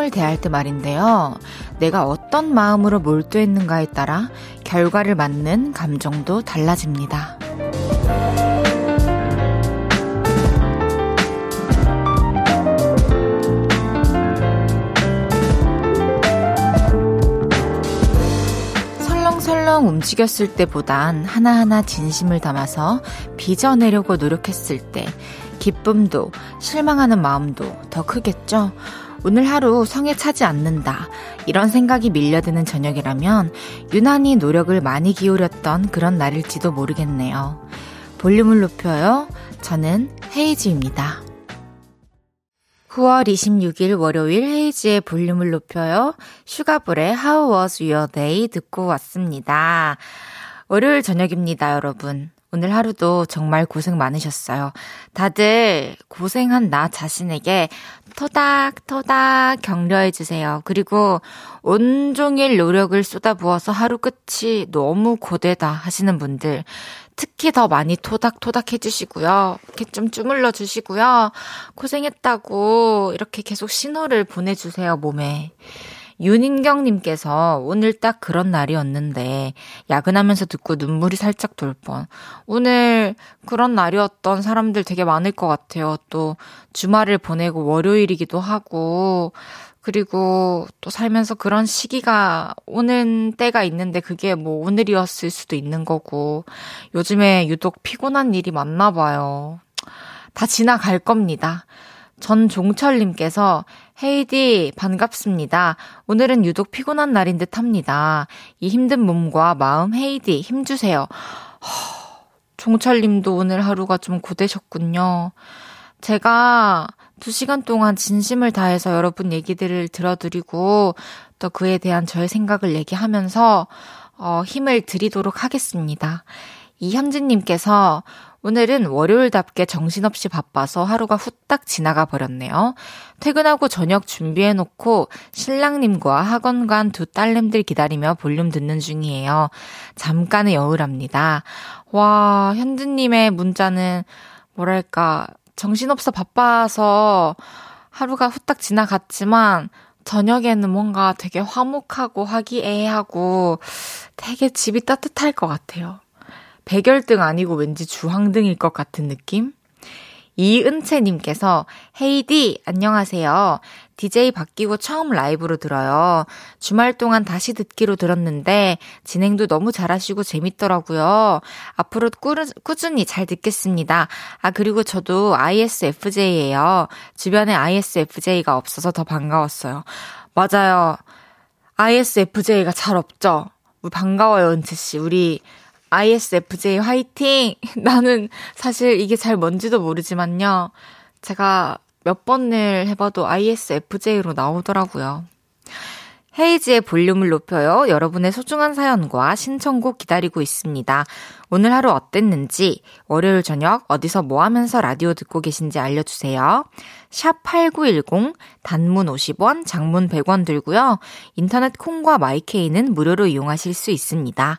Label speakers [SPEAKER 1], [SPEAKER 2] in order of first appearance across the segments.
[SPEAKER 1] 사람을 대할 때 말인데요. 내가 어떤 마음으로 몰두했는가에 따라 결과를 맞는 감정도 달라집니다. 설렁설렁 움직였을 때보단 하나하나 진심을 담아서 빚어내려고 노력했을 때 기쁨도 실망하는 마음도 더 크겠죠? 오늘 하루 성에 차지 않는다. 이런 생각이 밀려드는 저녁이라면 유난히 노력을 많이 기울였던 그런 날일지도 모르겠네요. 볼륨을 높여요. 저는 헤이즈입니다. 9월 26일 월요일 헤이즈의 볼륨을 높여요. 슈가볼의 How was your day 듣고 왔습니다. 월요일 저녁입니다, 여러분. 오늘 하루도 정말 고생 많으셨어요. 다들 고생한 나 자신에게 토닥토닥 격려해주세요. 그리고 온종일 노력을 쏟아부어서 하루 끝이 너무 고되다 하시는 분들, 특히 더 많이 토닥토닥 해주시고요. 이렇게 좀 주물러 주시고요. 고생했다고 이렇게 계속 신호를 보내주세요, 몸에. 윤인경님께서 오늘 딱 그런 날이었는데 야근하면서 듣고 눈물이 살짝 돌 뻔. 오늘 그런 날이었던 사람들 되게 많을 것 같아요. 또 주말을 보내고 월요일이기도 하고 그리고 또 살면서 그런 시기가 오는 때가 있는데 그게 뭐 오늘이었을 수도 있는 거고 요즘에 유독 피곤한 일이 많나 봐요. 다 지나갈 겁니다. 전 종철님께서 헤이디 반갑습니다. 오늘은 유독 피곤한 날인 듯 합니다. 이 힘든 몸과 마음 헤이디 힘주세요. 허, 종철님도 오늘 하루가 좀 고되셨군요. 제가 두 시간 동안 진심을 다해서 여러분 얘기들을 들어드리고 또 그에 대한 저의 생각을 얘기하면서 어, 힘을 드리도록 하겠습니다. 이현진님께서 오늘은 월요일답게 정신없이 바빠서 하루가 후딱 지나가 버렸네요. 퇴근하고 저녁 준비해놓고 신랑님과 학원 간 두 딸내미들 기다리며 볼륨 듣는 중이에요. 잠깐의 여울합니다. 와, 현진님의 문자는 뭐랄까, 정신없어 바빠서 하루가 후딱 지나갔지만, 저녁에는 뭔가 되게 화목하고 화기애애하고 되게 집이 따뜻할 것 같아요. 백열등 아니고 왠지 주황등일 것 같은 느낌? 이은채님께서 헤이디 안녕하세요. DJ 바뀌고 처음 라이브로 들어요. 주말 동안 다시 듣기로 들었는데 진행도 너무 잘하시고 재밌더라고요. 앞으로 꾸준히 잘 듣겠습니다. 아 그리고 저도 ISFJ예요. 주변에 ISFJ가 없어서 더 반가웠어요. 맞아요. ISFJ가 잘 없죠. 반가워요 은채 씨. 우리 ISFJ 화이팅! 나는 사실 이게 잘 뭔지도 모르지만요. 제가 몇 번을 해봐도 ISFJ로 나오더라고요. 헤이지의 볼륨을 높여요. 여러분의 소중한 사연과 신청곡 기다리고 있습니다. 오늘 하루 어땠는지, 월요일 저녁 어디서 뭐 하면서 라디오 듣고 계신지 알려주세요. 샵 8910, 단문 50원, 장문 100원 들고요. 인터넷 콩과 마이케이는 무료로 이용하실 수 있습니다.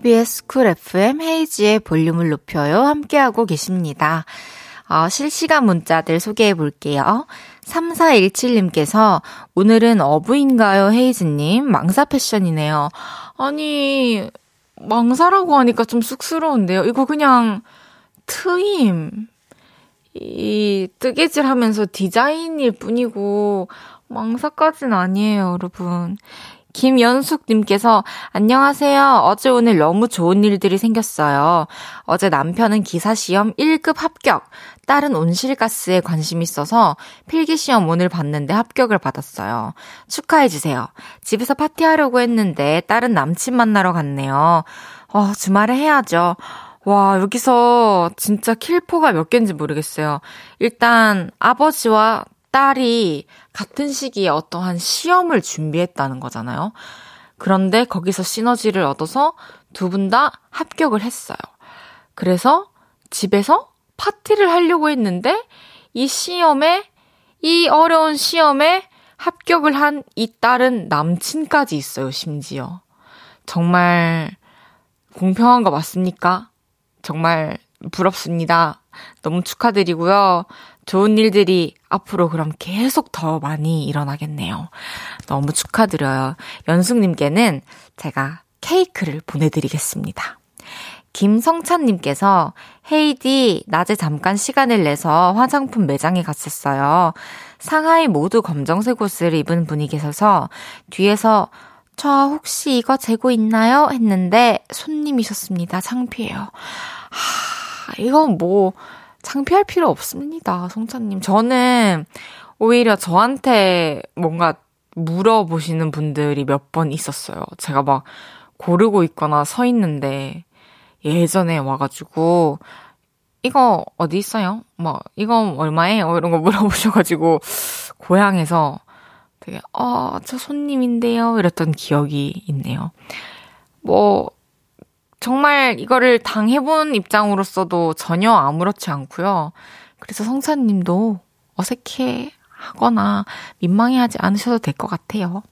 [SPEAKER 1] KBS 쿨 FM 헤이지의 볼륨을 높여요. 함께하고 계십니다. 어, 실시간 문자들 소개해 볼게요. 3417님께서 오늘은 어부인가요, 헤이즈님? 망사 패션이네요. 아니, 망사라고 하니까 좀 쑥스러운데요. 이거 그냥 트임. 이 뜨개질 하면서 디자인일 뿐이고 망사까진 아니에요, 여러분. 김연숙님께서 안녕하세요. 어제 오늘 너무 좋은 일들이 생겼어요. 어제 남편은 기사시험 1급 합격, 딸은 온실가스에 관심 있어서 필기시험 오늘 봤는데 합격을 받았어요. 축하해주세요. 집에서 파티하려고 했는데 딸은 남친 만나러 갔네요. 어, 주말에 해야죠. 와, 여기서 진짜 킬포가 몇 개인지 모르겠어요. 일단 아버지와 딸이 같은 시기에 어떠한 시험을 준비했다는 거잖아요. 그런데 거기서 시너지를 얻어서 두 분 다 합격을 했어요. 그래서 집에서 파티를 하려고 했는데 이 시험에 이 어려운 시험에 합격을 한 이 딸은 남친까지 있어요, 심지어. 정말 공평한 거 맞습니까? 정말 부럽습니다. 너무 축하드리고요. 좋은 일들이 앞으로 그럼 계속 더 많이 일어나겠네요. 너무 축하드려요. 연숙님께는 제가 케이크를 보내드리겠습니다. 김성찬님께서 헤이디 낮에 잠깐 시간을 내서 화장품 매장에 갔었어요. 상하이 모두 검정색 옷을 입은 분이 계셔서 뒤에서 저 혹시 이거 재고 있나요? 했는데 손님이셨습니다. 창피해요. 하, 이건 뭐 창피할 필요 없습니다. 성찬님. 저는 오히려 저한테 뭔가 물어보시는 분들이 몇 번 있었어요. 제가 막 고르고 있거나 서 있는데 예전에 와가지고 이거 어디 있어요? 뭐 이거 얼마예요? 이런 거 물어보셔가지고 고향에서 되게 어 저 손님인데요 이랬던 기억이 있네요. 뭐 정말 이거를 당해본 입장으로서도 전혀 아무렇지 않고요. 그래서 성찬님도 어색해 하거나 민망해하지 않으셔도 될 것 같아요.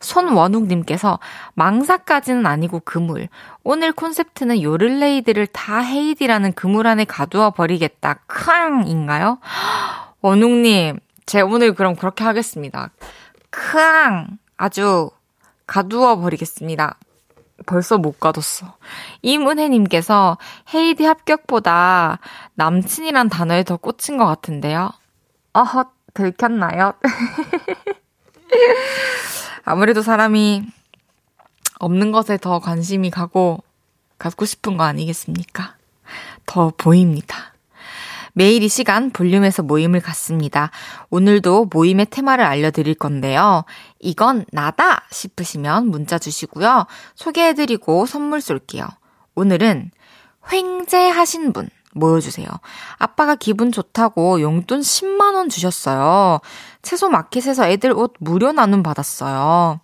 [SPEAKER 1] 손원욱님께서 망사까지는 아니고 그물. 오늘 콘셉트는 요를레이드를 다 헤이디라는 그물 안에 가두어 버리겠다. 크앙인가요? 원욱님, 제 오늘 그럼 그렇게 하겠습니다. 크앙! 아주 가두어 버리겠습니다. 벌써 못 가뒀어. 임은혜님께서 헤이디 합격보다 남친이란 단어에 더 꽂힌 것 같은데요. 어헛, 들켰나요? 아무래도 사람이 없는 것에 더 관심이 가고 갖고 싶은 거 아니겠습니까? 더 보입니다. 매일 이 시간 볼륨에서 모임을 갖습니다. 오늘도 모임의 테마를 알려드릴 건데요. 이건 나다 싶으시면 문자 주시고요. 소개해드리고 선물 쏠게요. 오늘은 횡재하신 분 모여주세요. 아빠가 기분 좋다고 용돈 10만원 주셨어요. 채소 마켓에서 애들 옷 무료 나눔 받았어요.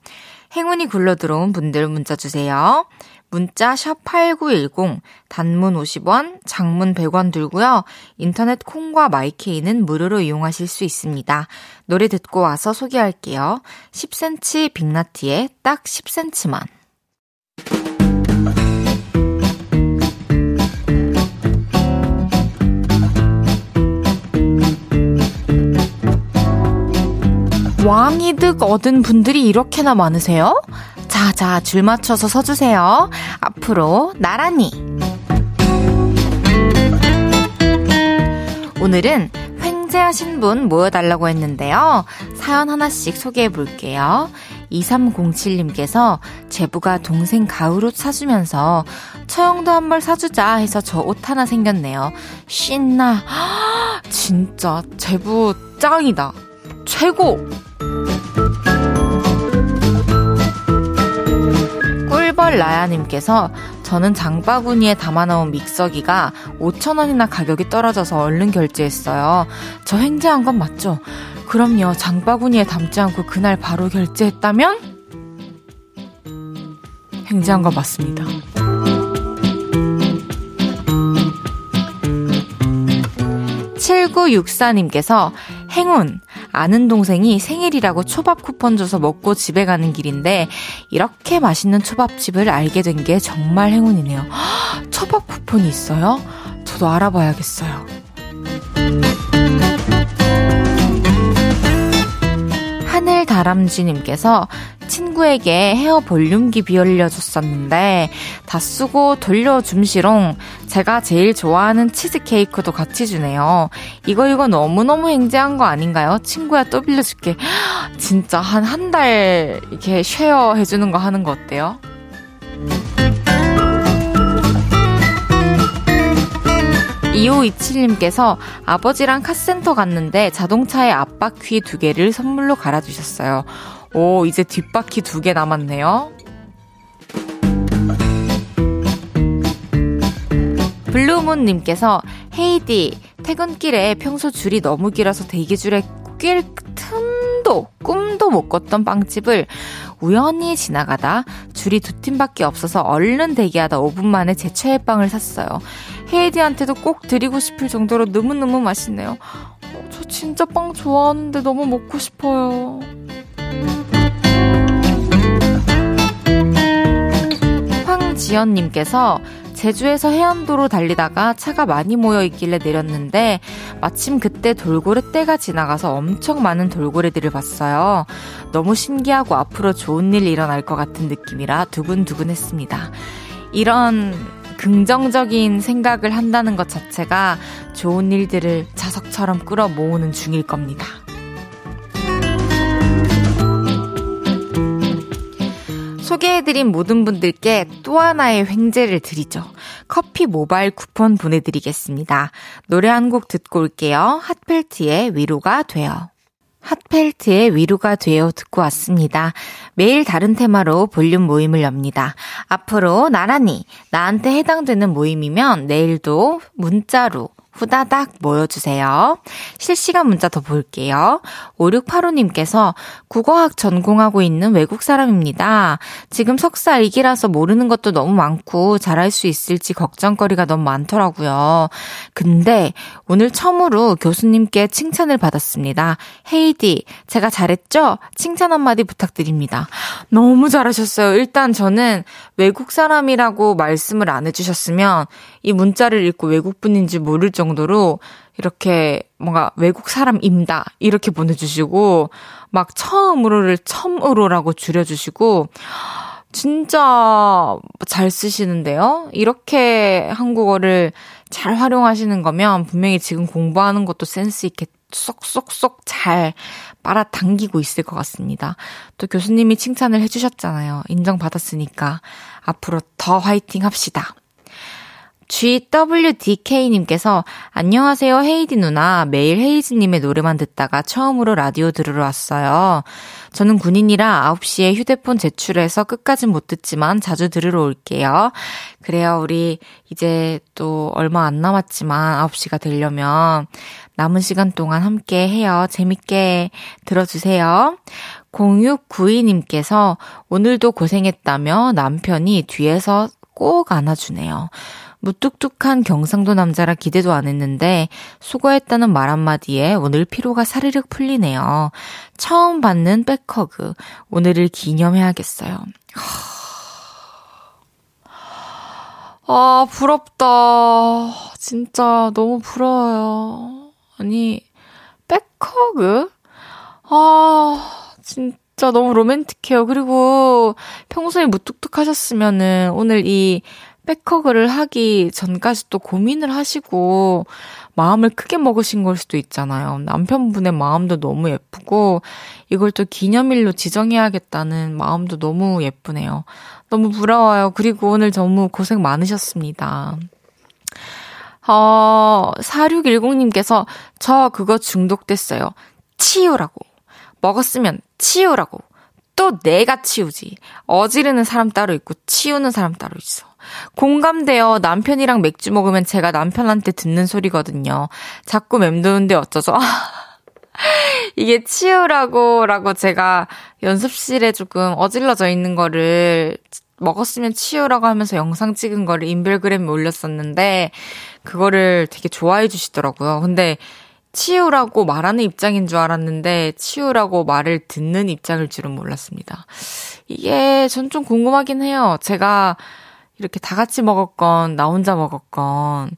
[SPEAKER 1] 행운이 굴러 들어온 분들 문자 주세요. 문자 샵 8910 단문 50원, 장문 100원 들고요. 인터넷 콩과 마이케이는 무료로 이용하실 수 있습니다. 노래 듣고 와서 소개할게요. 10cm 빅나티의 딱 10cm만. 왕이득 얻은 분들이 이렇게나 많으세요? 자, 자, 줄 맞춰서 서주세요. 앞으로 나란히. 오늘은 횡재하신 분 모여달라고 했는데요. 사연 하나씩 소개해 볼게요. 2307님께서 제부가 동생 가을옷 사주면서 처형도 한 벌 사주자 해서 저 옷 하나 생겼네요. 신나. 진짜 제부 짱이다. 최고! 꿀벌 라야님께서 저는 장바구니에 담아놓은 믹서기가 5천원이나 가격이 떨어져서 얼른 결제했어요. 저 횡재한 건 맞죠? 그럼요. 장바구니에 담지 않고 그날 바로 결제했다면? 횡재한 건 맞습니다. 7964님께서 행운, 아는 동생이 생일이라고 초밥 쿠폰 줘서 먹고 집에 가는 길인데 이렇게 맛있는 초밥집을 알게 된 게 정말 행운이네요. 초밥 쿠폰이 있어요? 저도 알아봐야겠어요. 다람쥐님께서 친구에게 헤어 볼륨기 비올려줬었는데 다 쓰고 돌려줌시롱 제가 제일 좋아하는 치즈케이크도 같이 주네요. 이거 이거 너무너무 행제한 거 아닌가요? 친구야 또 빌려줄게. 진짜 한 한 달 이렇게 쉐어 해주는 거 하는 거 어때요? 2527님께서 아버지랑 카센터 갔는데 자동차에 앞바퀴 두 개를 선물로 갈아주셨어요. 오, 이제 뒷바퀴 두 개 남았네요. 블루문님께서 헤이디 퇴근길에 평소 줄이 너무 길어서 대기줄에 낄 틈도 꿈도 못 꿨던 빵집을 우연히 지나가다 줄이 두 팀밖에 없어서 얼른 대기하다 5분 만에 제 최애 빵을 샀어요. 헤이디한테도 꼭 드리고 싶을 정도로 너무너무 맛있네요. 어, 저 진짜 빵 좋아하는데 너무 먹고 싶어요. 황지연님께서 제주에서 해안도로 달리다가 차가 많이 모여 있길래 내렸는데 마침 그때 돌고래 때가 지나가서 엄청 많은 돌고래들을 봤어요. 너무 신기하고 앞으로 좋은 일 일어날 것 같은 느낌이라 두근두근했습니다. 이런 긍정적인 생각을 한다는 것 자체가 좋은 일들을 자석처럼 끌어 모으는 중일 겁니다. 소개해드린 모든 분들께 또 하나의 횡재를 드리죠. 커피 모바일 쿠폰 보내드리겠습니다. 노래 한 곡 듣고 올게요. 핫펠트의 위로가 돼요. 핫펠트의 위로가 돼요 듣고 왔습니다. 매일 다른 테마로 볼륨 모임을 엽니다. 앞으로 나란히 나한테 해당되는 모임이면 내일도 문자로 후다닥 모여주세요. 실시간 문자 더 볼게요. 5685님께서 국어학 전공하고 있는 외국 사람입니다. 지금 석사 1기라서 모르는 것도 너무 많고 잘할 수 있을지 걱정거리가 너무 많더라고요. 근데 오늘 처음으로 교수님께 칭찬을 받았습니다. 헤이디, 제가 잘했죠? 칭찬 한마디 부탁드립니다. 너무 잘하셨어요. 일단 저는 외국 사람이라고 말씀을 안 해주셨으면 이 문자를 읽고 외국분인지 모를 정도로 이렇게 뭔가 외국 사람입니다. 이렇게 보내주시고, 막 처음으로를 첨으로라고 줄여주시고, 진짜 잘 쓰시는데요? 이렇게 한국어를 잘 활용하시는 거면 분명히 지금 공부하는 것도 센스 있게 쏙쏙쏙 잘 빨아당기고 있을 것 같습니다. 또 교수님이 칭찬을 해주셨잖아요. 인정받았으니까 앞으로 더 화이팅 합시다. GWDK님께서 안녕하세요 헤이디 누나 매일 헤이즈님의 노래만 듣다가 처음으로 라디오 들으러 왔어요. 저는 군인이라 9시에 휴대폰 제출해서 끝까지 못 듣지만 자주 들으러 올게요. 그래요 우리 이제 또 얼마 안 남았지만 9시가 되려면 남은 시간 동안 함께 해요. 재밌게 들어주세요. 0692님께서 오늘도 고생했다며 남편이 뒤에서 꼭 안아주네요. 무뚝뚝한 경상도 남자라 기대도 안 했는데 수고했다는 말 한마디에 오늘 피로가 사르륵 풀리네요. 처음 받는 back hug. 오늘을 기념해야겠어요. 아, 부럽다. 진짜 너무 부러워요. 아니, back hug? 아, 진짜 너무 로맨틱해요. 그리고 평소에 무뚝뚝 하셨으면은 오늘 이 back hug를 하기 전까지 또 고민을 하시고 마음을 크게 먹으신 걸 수도 있잖아요. 남편분의 마음도 너무 예쁘고 이걸 또 기념일로 지정해야겠다는 마음도 너무 예쁘네요. 너무 부러워요. 그리고 오늘 너무 고생 많으셨습니다. 어, 4610님께서 저 그거 중독됐어요. 치우라고. 먹었으면 치우라고. 또 내가 치우지. 어지르는 사람 따로 있고 치우는 사람 따로 있어. 공감돼요. 남편이랑 맥주 먹으면 제가 남편한테 듣는 소리거든요. 자꾸 맴도는데 어쩌죠? 이게 치우라고, 라고 제가 연습실에 조금 어질러져 있는 거를 먹었으면 치우라고 하면서 영상 찍은 거를 인별그램에 올렸었는데, 그거를 되게 좋아해 주시더라고요. 근데 치우라고 말하는 입장인 줄 알았는데, 치우라고 말을 듣는 입장일 줄은 몰랐습니다. 이게 전 좀 궁금하긴 해요. 제가 이렇게 다 같이 먹었건, 나 혼자 먹었건,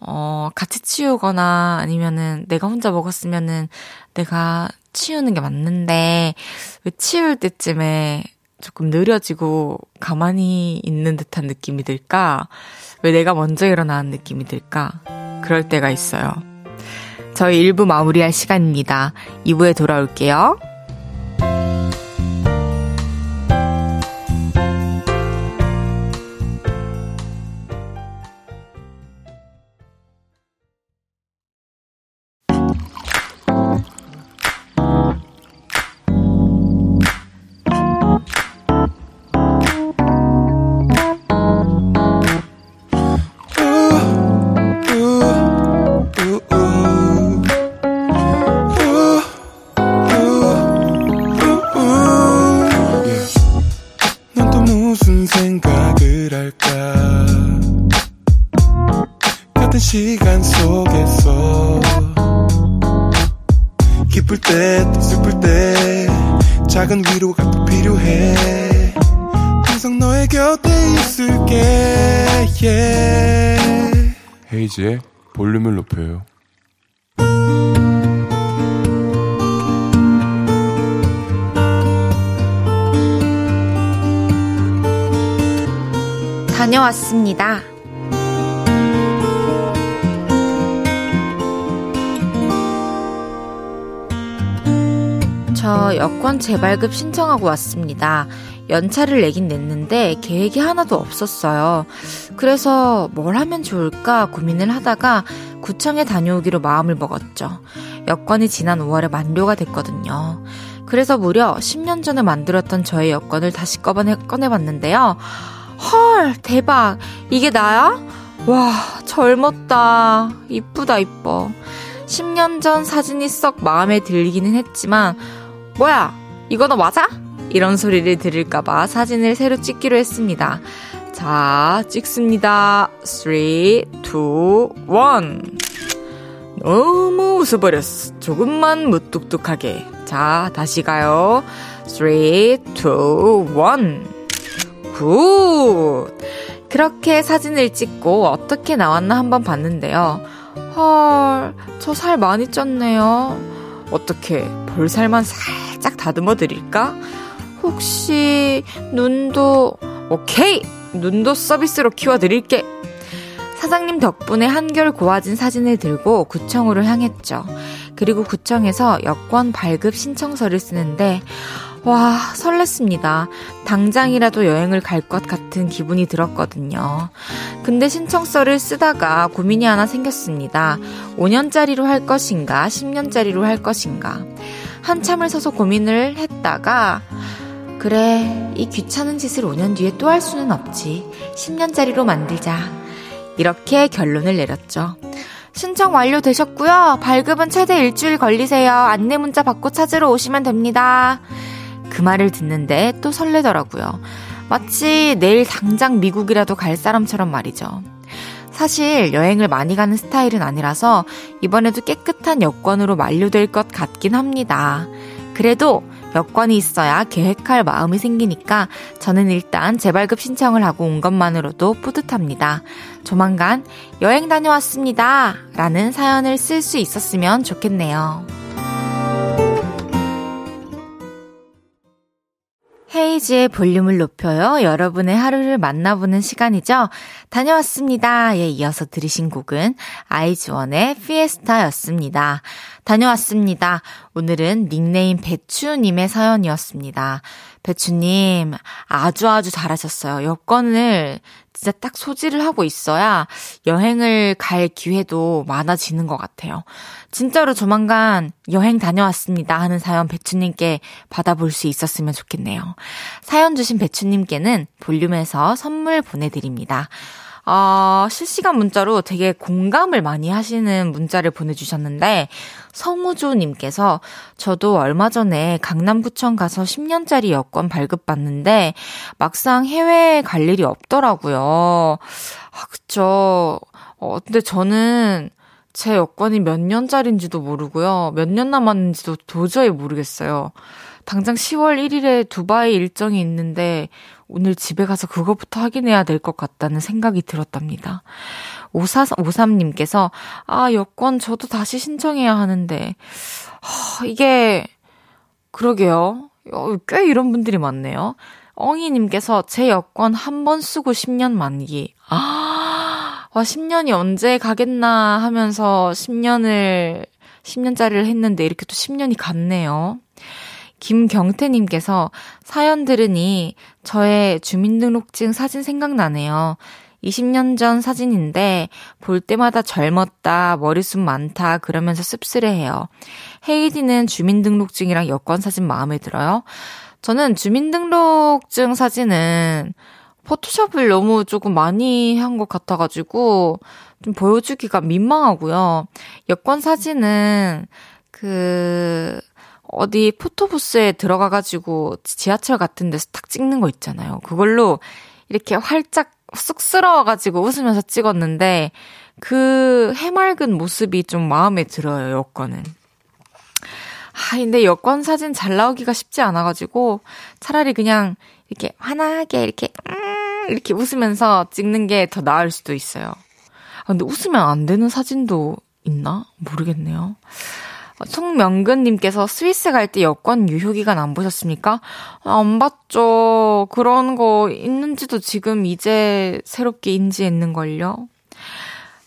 [SPEAKER 1] 어, 같이 치우거나 아니면은 내가 혼자 먹었으면은 내가 치우는 게 맞는데, 왜 치울 때쯤에 조금 느려지고 가만히 있는 듯한 느낌이 들까? 왜 내가 먼저 일어나는 느낌이 들까? 그럴 때가 있어요. 저희 1부 마무리할 시간입니다. 2부에 돌아올게요. 다녀왔습니다. 저 여권 재발급 신청하고 왔습니다. 연차를 내긴 냈는데 계획이 하나도 없었어요. 그래서 뭘 하면 좋을까 고민을 하다가 구청에 다녀오기로 마음을 먹었죠. 여권이 지난 5월에 만료가 됐거든요. 그래서 무려 10년 전에 만들었던 저의 여권을 다시 꺼내, 꺼내봤는데요. 헐, 대박. 이게 나야? 와, 젊었다. 이쁘다, 이뻐. 10년 전 사진이 썩 마음에 들기는 했지만, 뭐야, 이거 너 맞아? 이런 소리를 들을까봐 사진을 새로 찍기로 했습니다. 자, 찍습니다. 3, 2, 1. 너무 웃어버렸어. 조금만 무뚝뚝하게. 자, 다시 가요. 3, 2, 1. Good! 그렇게 사진을 찍고 어떻게 나왔나 한번 봤는데요. 헐, 저 살 많이 쪘네요. 어떻게 볼살만 살짝 다듬어 드릴까? 혹시 눈도 오케이 눈도 서비스로 키워 드릴게. 사장님 덕분에 한결 고와진 사진을 들고 구청으로 향했죠. 그리고 구청에서 여권 발급 신청서를 쓰는데 와, 설렜습니다. 당장이라도 여행을 갈 것 같은 기분이 들었거든요. 근데 신청서를 쓰다가 고민이 하나 생겼습니다. 5년짜리로 할 것인가, 10년짜리로 할 것인가. 한참을 서서 고민을 했다가, 그래, 이 귀찮은 짓을 5년 뒤에 또 할 수는 없지. 10년짜리로 만들자. 이렇게 결론을 내렸죠. 신청 완료되셨고요. 발급은 최대 일주일 걸리세요. 안내 문자 받고 찾으러 오시면 됩니다. 그 말을 듣는데 또 설레더라고요. 마치 내일 당장 미국이라도 갈 사람처럼 말이죠. 사실 여행을 많이 가는 스타일은 아니라서 이번에도 깨끗한 여권으로 만료될 것 같긴 합니다. 그래도 여권이 있어야 계획할 마음이 생기니까 저는 일단 재발급 신청을 하고 온 것만으로도 뿌듯합니다. 조만간 여행 다녀왔습니다. 라는 사연을 쓸 수 있었으면 좋겠네요. 헤이지의 볼륨을 높여요. 여러분의 하루를 만나보는 시간이죠. 다녀왔습니다. 예, 이어서 들으신 곡은 아이즈원의 피에스타였습니다. 다녀왔습니다. 오늘은 닉네임 배추님의 사연이었습니다. 배추님, 아주 아주 잘하셨어요. 여권을 진짜 딱 소지를 하고 있어야 여행을 갈 기회도 많아지는 것 같아요. 진짜로 조만간 여행 다녀왔습니다 하는 사연 배추님께 받아볼 수 있었으면 좋겠네요. 사연 주신 배추님께는 볼륨에서 선물 보내드립니다. 어, 실시간 문자로 되게 공감을 많이 하시는 문자를 보내주셨는데, 성우조님께서 저도 얼마 전에 강남구청 가서 10년짜리 여권 발급받는데, 막상 해외에 갈 일이 없더라고요. 아, 그쵸. 어, 근데 저는 제 여권이 몇 년짜리인지도 모르고요. 몇 년 남았는지도 도저히 모르겠어요. 당장 10월 1일에 두바이 일정이 있는데 오늘 집에 가서 그것부터 확인해야 될 것 같다는 생각이 들었답니다. 5453님께서, 아, 여권 저도 다시 신청해야 하는데, 하, 이게, 그러게요. 어, 꽤 이런 분들이 많네요. 엉이님께서 제 여권 한 번 쓰고 10년 만기. 아, 와, 10년이 언제 가겠나 하면서 10년을, 10년짜리를 했는데 이렇게 또 10년이 갔네요. 김경태님께서 사연 들으니 저의 주민등록증 사진 생각나네요. 20년 전 사진인데 볼 때마다 젊었다, 머리숱 많다 그러면서 씁쓸해해요. 헤이디는 주민등록증이랑 여권 사진 마음에 들어요? 저는 주민등록증 사진은 포토샵을 너무 조금 많이 한 것 같아가지고 좀 보여주기가 민망하고요. 여권 사진은 그 어디 포토부스에 들어가가지고 지하철 같은 데서 탁 찍는 거 있잖아요. 그걸로 이렇게 활짝 쑥스러워가지고 웃으면서 찍었는데 그 해맑은 모습이 좀 마음에 들어요, 여권은. 아, 근데 여권 사진 잘 나오기가 쉽지 않아가지고 차라리 그냥 이렇게 환하게 이렇게, 음, 이렇게 웃으면서 찍는 게 더 나을 수도 있어요. 아, 근데 웃으면 안 되는 사진도 있나? 모르겠네요. 송명근님께서 스위스 갈 때 여권 유효기간 안 보셨습니까? 아, 안 봤죠. 그런 거 있는지도 지금 이제 새롭게 인지했는걸요.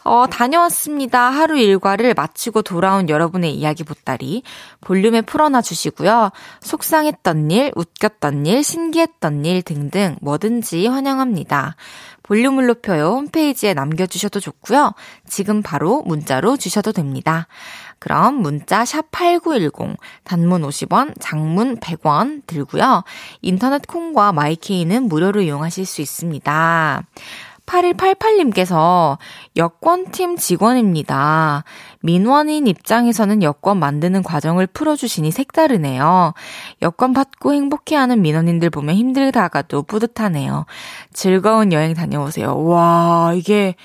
[SPEAKER 1] 어, 다녀왔습니다. 하루 일과를 마치고 돌아온 여러분의 이야기 보따리 볼륨에 풀어놔 주시고요. 속상했던 일, 웃겼던 일, 신기했던 일 등등 뭐든지 환영합니다. 볼륨을 높여요 홈페이지에 남겨주셔도 좋고요. 지금 바로 문자로 주셔도 됩니다. 그럼 문자 샵 8910 단문 50원, 장문 100원 들고요. 인터넷 콩과 마이케이는 무료로 이용하실 수 있습니다. 8188님께서 여권팀 직원입니다. 민원인 입장에서는 여권 만드는 과정을 풀어주시니 색다르네요. 여권 받고 행복해하는 민원인들 보면 힘들다가도 뿌듯하네요. 즐거운 여행 다녀오세요. 와, 이게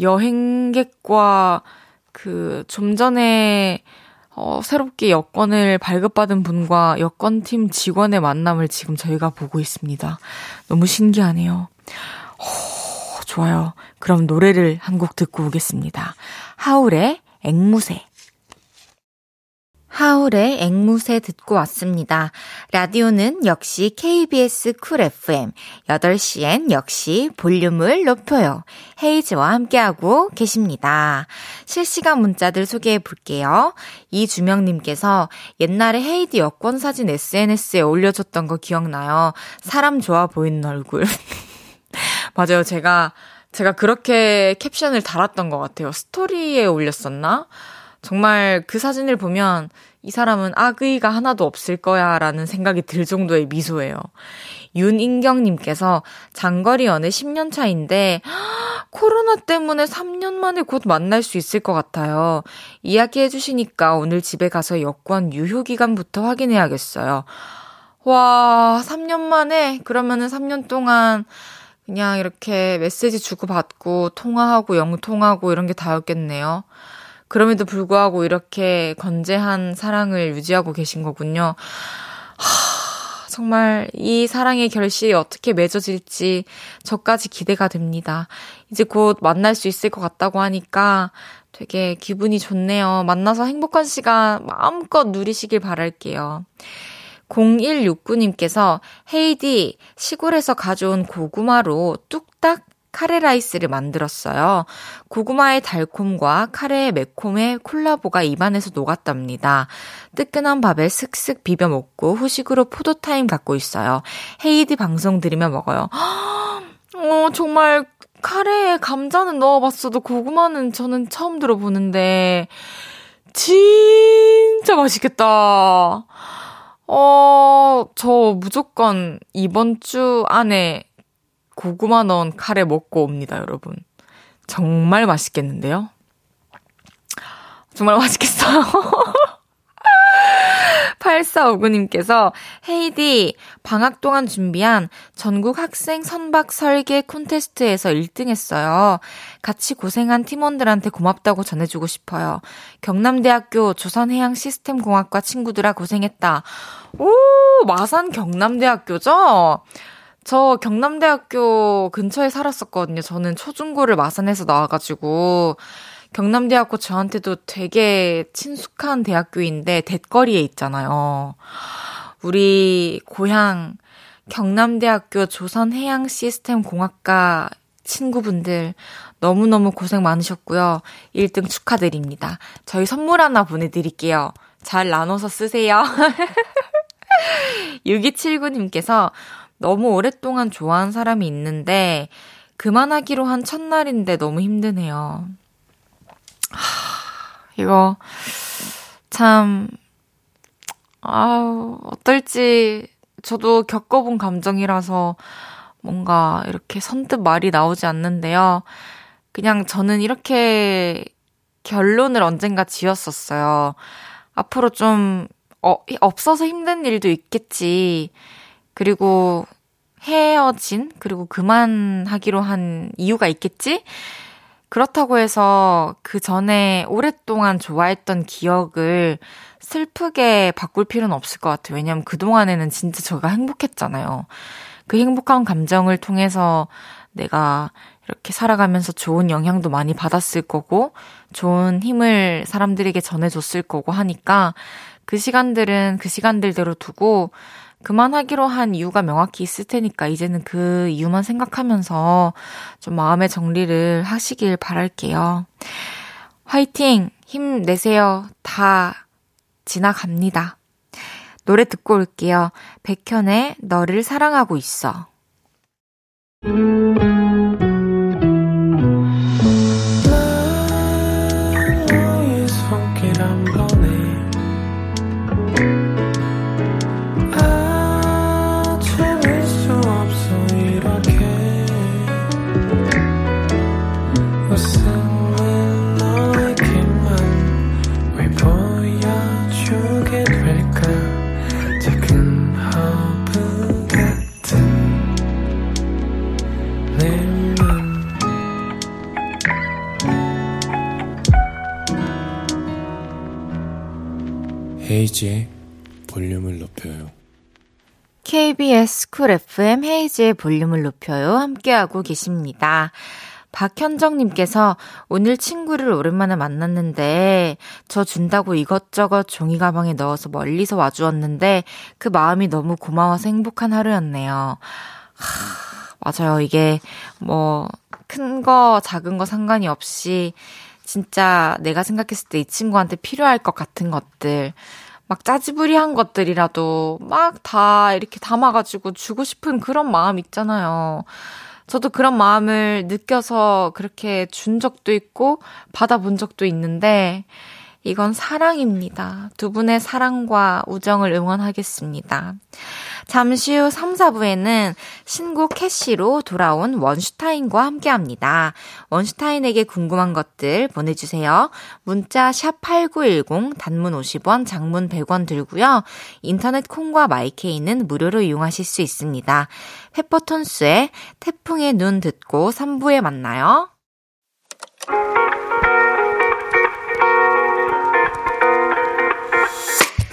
[SPEAKER 1] 여행객과 그 좀 전에 어, 새롭게 여권을 발급받은 분과 여권팀 직원의 만남을 지금 저희가 보고 있습니다. 너무 신기하네요. 좋아요. 그럼 노래를 한 곡 듣고 오겠습니다. 하울의 앵무새. 하울의 앵무새 듣고 왔습니다. 라디오는 역시 KBS 쿨 FM. 8시엔 역시 볼륨을 높여요. 헤이즈와 함께하고 계십니다. 실시간 문자들 소개해 볼게요. 이주명님께서 옛날에 헤이즈 여권 사진 SNS에 올려줬던 거 기억나요? 사람 좋아 보이는 얼굴. 맞아요. 제가, 제가 그렇게 캡션을 달았던 것 같아요. 스토리에 올렸었나? 정말 그 사진을 보면 이 사람은 악의가 하나도 없을 거야 라는 생각이 들 정도의 미소예요. 윤인경님께서 장거리 연애 10년 차인데, 코로나 때문에 3년 만에 곧 만날 수 있을 것 같아요. 이야기해 주시니까 오늘 집에 가서 여권 유효기간부터 확인해야겠어요. 와, 3년 만에? 그러면은 3년 동안 그냥 이렇게 메시지 주고받고 통화하고 영통하고 이런 게 다였겠네요. 그럼에도 불구하고 이렇게 건재한 사랑을 유지하고 계신 거군요. 하, 정말 이 사랑의 결실이 어떻게 맺어질지 저까지 기대가 됩니다. 이제 곧 만날 수 있을 것 같다고 하니까 되게 기분이 좋네요. 만나서 행복한 시간 마음껏 누리시길 바랄게요. 0169님께서 헤이디 시골에서 가져온 고구마로 뚝딱 카레라이스를 만들었어요. 고구마의 달콤과 카레의 매콤의 콜라보가 입안에서 녹았답니다. 뜨끈한 밥에 슥슥 비벼 먹고 후식으로 포도타임 갖고 있어요. 헤이디 방송 들으며 먹어요. 어, 정말 카레에 감자는 넣어봤어도 고구마는 저는 처음 들어보는데 진짜 맛있겠다. 어, 저 무조건 이번 주 안에 고구마 넣은 카레 먹고 옵니다, 여러분. 정말 맛있겠는데요? 정말 맛있겠어요. 8459님께서 헤이디 방학 동안 준비한 전국 학생 선박 설계 콘테스트에서 1등 했어요. 같이 고생한 팀원들한테 고맙다고 전해주고 싶어요. 경남대학교 조선해양시스템공학과 친구들아 고생했다. 오, 마산 경남대학교죠? 저 경남대학교 근처에 살았었거든요. 저는 초중고를 마산에서 나와가지고 경남대학교 저한테도 되게 친숙한 대학교인데 대거리에 있잖아요. 우리 고향 경남대학교 조선해양시스템공학과 친구분들 너무너무 고생 많으셨고요. 1등 축하드립니다. 저희 선물 하나 보내드릴게요. 잘 나눠서 쓰세요. 6279님께서 너무 오랫동안 좋아한 사람이 있는데 그만하기로 한 첫날인데 너무 힘드네요. 이거 참 아우 어떨지 저도 겪어본 감정이라서 뭔가 이렇게 선뜻 말이 나오지 않는데요. 그냥 저는 이렇게 결론을 언젠가 지었었어요. 앞으로 좀 어, 없어서 힘든 일도 있겠지. 그리고 헤어진 그리고 그만하기로 한 이유가 있겠지? 그렇다고 해서 그 전에 오랫동안 좋아했던 기억을 슬프게 바꿀 필요는 없을 것 같아요. 왜냐면 그동안에는 진짜 저가 행복했잖아요. 그 행복한 감정을 통해서 내가 이렇게 살아가면서 좋은 영향도 많이 받았을 거고, 좋은 힘을 사람들에게 전해줬을 거고 하니까 그 시간들은 그 시간들대로 두고 그만하기로 한 이유가 명확히 있을 테니까 이제는 그 이유만 생각하면서 좀 마음의 정리를 하시길 바랄게요. 화이팅! 힘내세요. 다 지나갑니다. 노래 듣고 올게요. 백현의 너를 사랑하고 있어.
[SPEAKER 2] 헤이지의 볼륨을 높여요.
[SPEAKER 1] KBS 쿨 FM 헤이지의 볼륨을 높여요. 함께하고 계십니다. 박현정님께서 오늘 친구를 오랜만에 만났는데 저 준다고 이것저것 종이 가방에 넣어서 멀리서 와주었는데 그 마음이 너무 고마워서 행복한 하루였네요. 하, 맞아요. 이게 뭐 큰 거, 작은 거 상관이 없이 진짜 내가 생각했을 때 이 친구한테 필요할 것 같은 것들, 막 짜지부리한 것들이라도 막 다 이렇게 담아가지고 주고 싶은 그런 마음 있잖아요. 저도 그런 마음을 느껴서 그렇게 준 적도 있고 받아본 적도 있는데 이건 사랑입니다. 두 분의 사랑과 우정을 응원하겠습니다. 잠시 후 3, 4부에는 신곡 캐시로 돌아온 원슈타인과 함께 합니다. 원슈타인에게 궁금한 것들 보내주세요. 문자 샵8910 단문 50원, 장문 100원 들고요. 인터넷 콩과 마이케이는 무료로 이용하실 수 있습니다. 페퍼톤스의 태풍의 눈 듣고 3부에 만나요.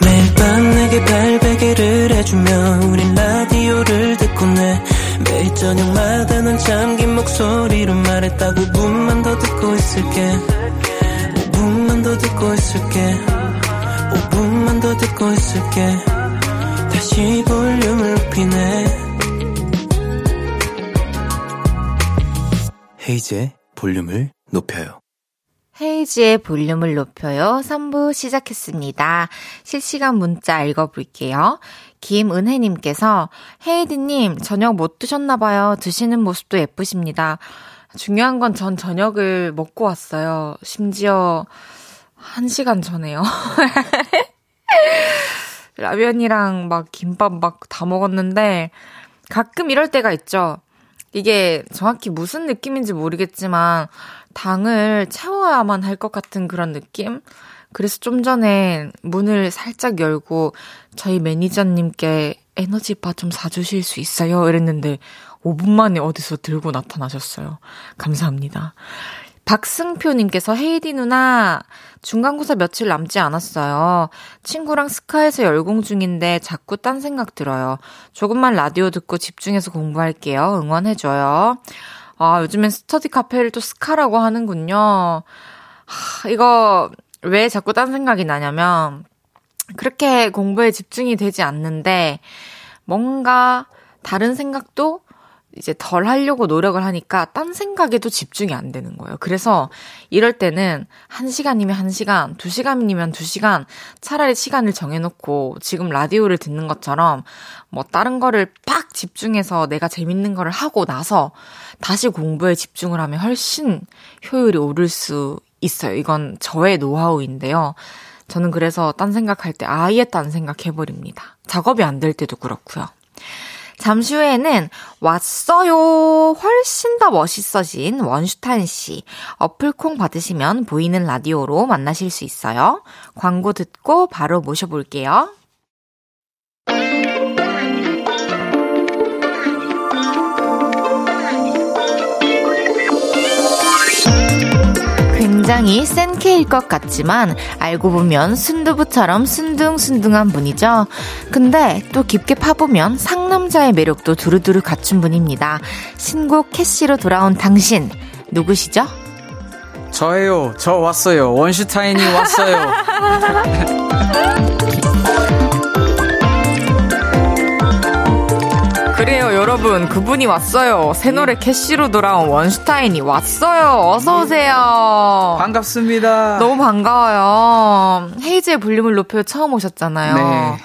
[SPEAKER 1] 매일 밤 내게 발 베개를 해주며 우린 라디오를 듣고 내 매일 저녁마다 넌 잠긴 목소리로 말했다 5분만 더 듣고 있을게. 5분만 더 듣고 있을게. 5분만 더 듣고 있을게. 다시 볼륨을 높이네.
[SPEAKER 2] 헤이즈의 볼륨을 높여요.
[SPEAKER 1] 헤이지의 볼륨을 높여요. 3부 시작했습니다. 실시간 문자 읽어볼게요. 김은혜님께서 헤이디님 저녁 못 드셨나봐요. 드시는 모습도 예쁘십니다. 중요한 건 전 저녁을 먹고 왔어요. 심지어 1시간 전에요. 라면이랑 막 김밥 막 다 먹었는데 가끔 이럴 때가 있죠. 이게 정확히 무슨 느낌인지 모르겠지만 당을 채워야만 할 것 같은 그런 느낌? 그래서 좀 전에 문을 살짝 열고 저희 매니저님께 에너지바 좀 사주실 수 있어요? 이랬는데 5분 만에 어디서 들고 나타나셨어요. 감사합니다. 박승표님께서 헤이디 누나 중간고사 며칠 남지 않았어요. 친구랑 스카에서 열공 중인데 자꾸 딴 생각 들어요. 조금만 라디오 듣고 집중해서 공부할게요. 응원해줘요. 아, 요즘엔 스터디 카페를 또 스카라고 하는군요. 하, 이거 왜 자꾸 딴 생각이 나냐면, 그렇게 공부에 집중이 되지 않는데, 뭔가 다른 생각도 이제 덜 하려고 노력을 하니까 딴 생각에도 집중이 안 되는 거예요. 그래서 이럴 때는 1시간이면 1시간, 2시간이면 2시간 차라리 시간을 정해놓고 지금 라디오를 듣는 것처럼 뭐 다른 거를 빡 집중해서 내가 재밌는 거를 하고 나서 다시 공부에 집중을 하면 훨씬 효율이 오를 수 있어요. 이건 저의 노하우인데요. 저는 그래서 딴 생각할 때 아예 딴 생각 해버립니다. 작업이 안 될 때도 그렇고요. 잠시 후에는 왔어요. 훨씬 더 멋있어진 원슈탄 씨. 어플콩 받으시면 보이는 라디오로 만나실 수 있어요. 광고 듣고 바로 모셔볼게요. 굉장히 센 캐일 것 같지만 알고 보면 순두부처럼 순둥순둥한 분이죠. 근데 또 깊게 파보면 상남자의 매력도 두루두루 갖춘 분입니다. 신곡 캐시로 돌아온 당신 누구시죠?
[SPEAKER 3] 저예요. 저 왔어요. 원슈타인이 왔어요.
[SPEAKER 1] 그래요, 여러분. 그분이 왔어요. 새 노래 캐시로 돌아온 원슈타인이 왔어요. 어서오세요.
[SPEAKER 3] 반갑습니다.
[SPEAKER 1] 너무 반가워요. 헤이즈의 볼륨을 높여 처음 오셨잖아요. 네.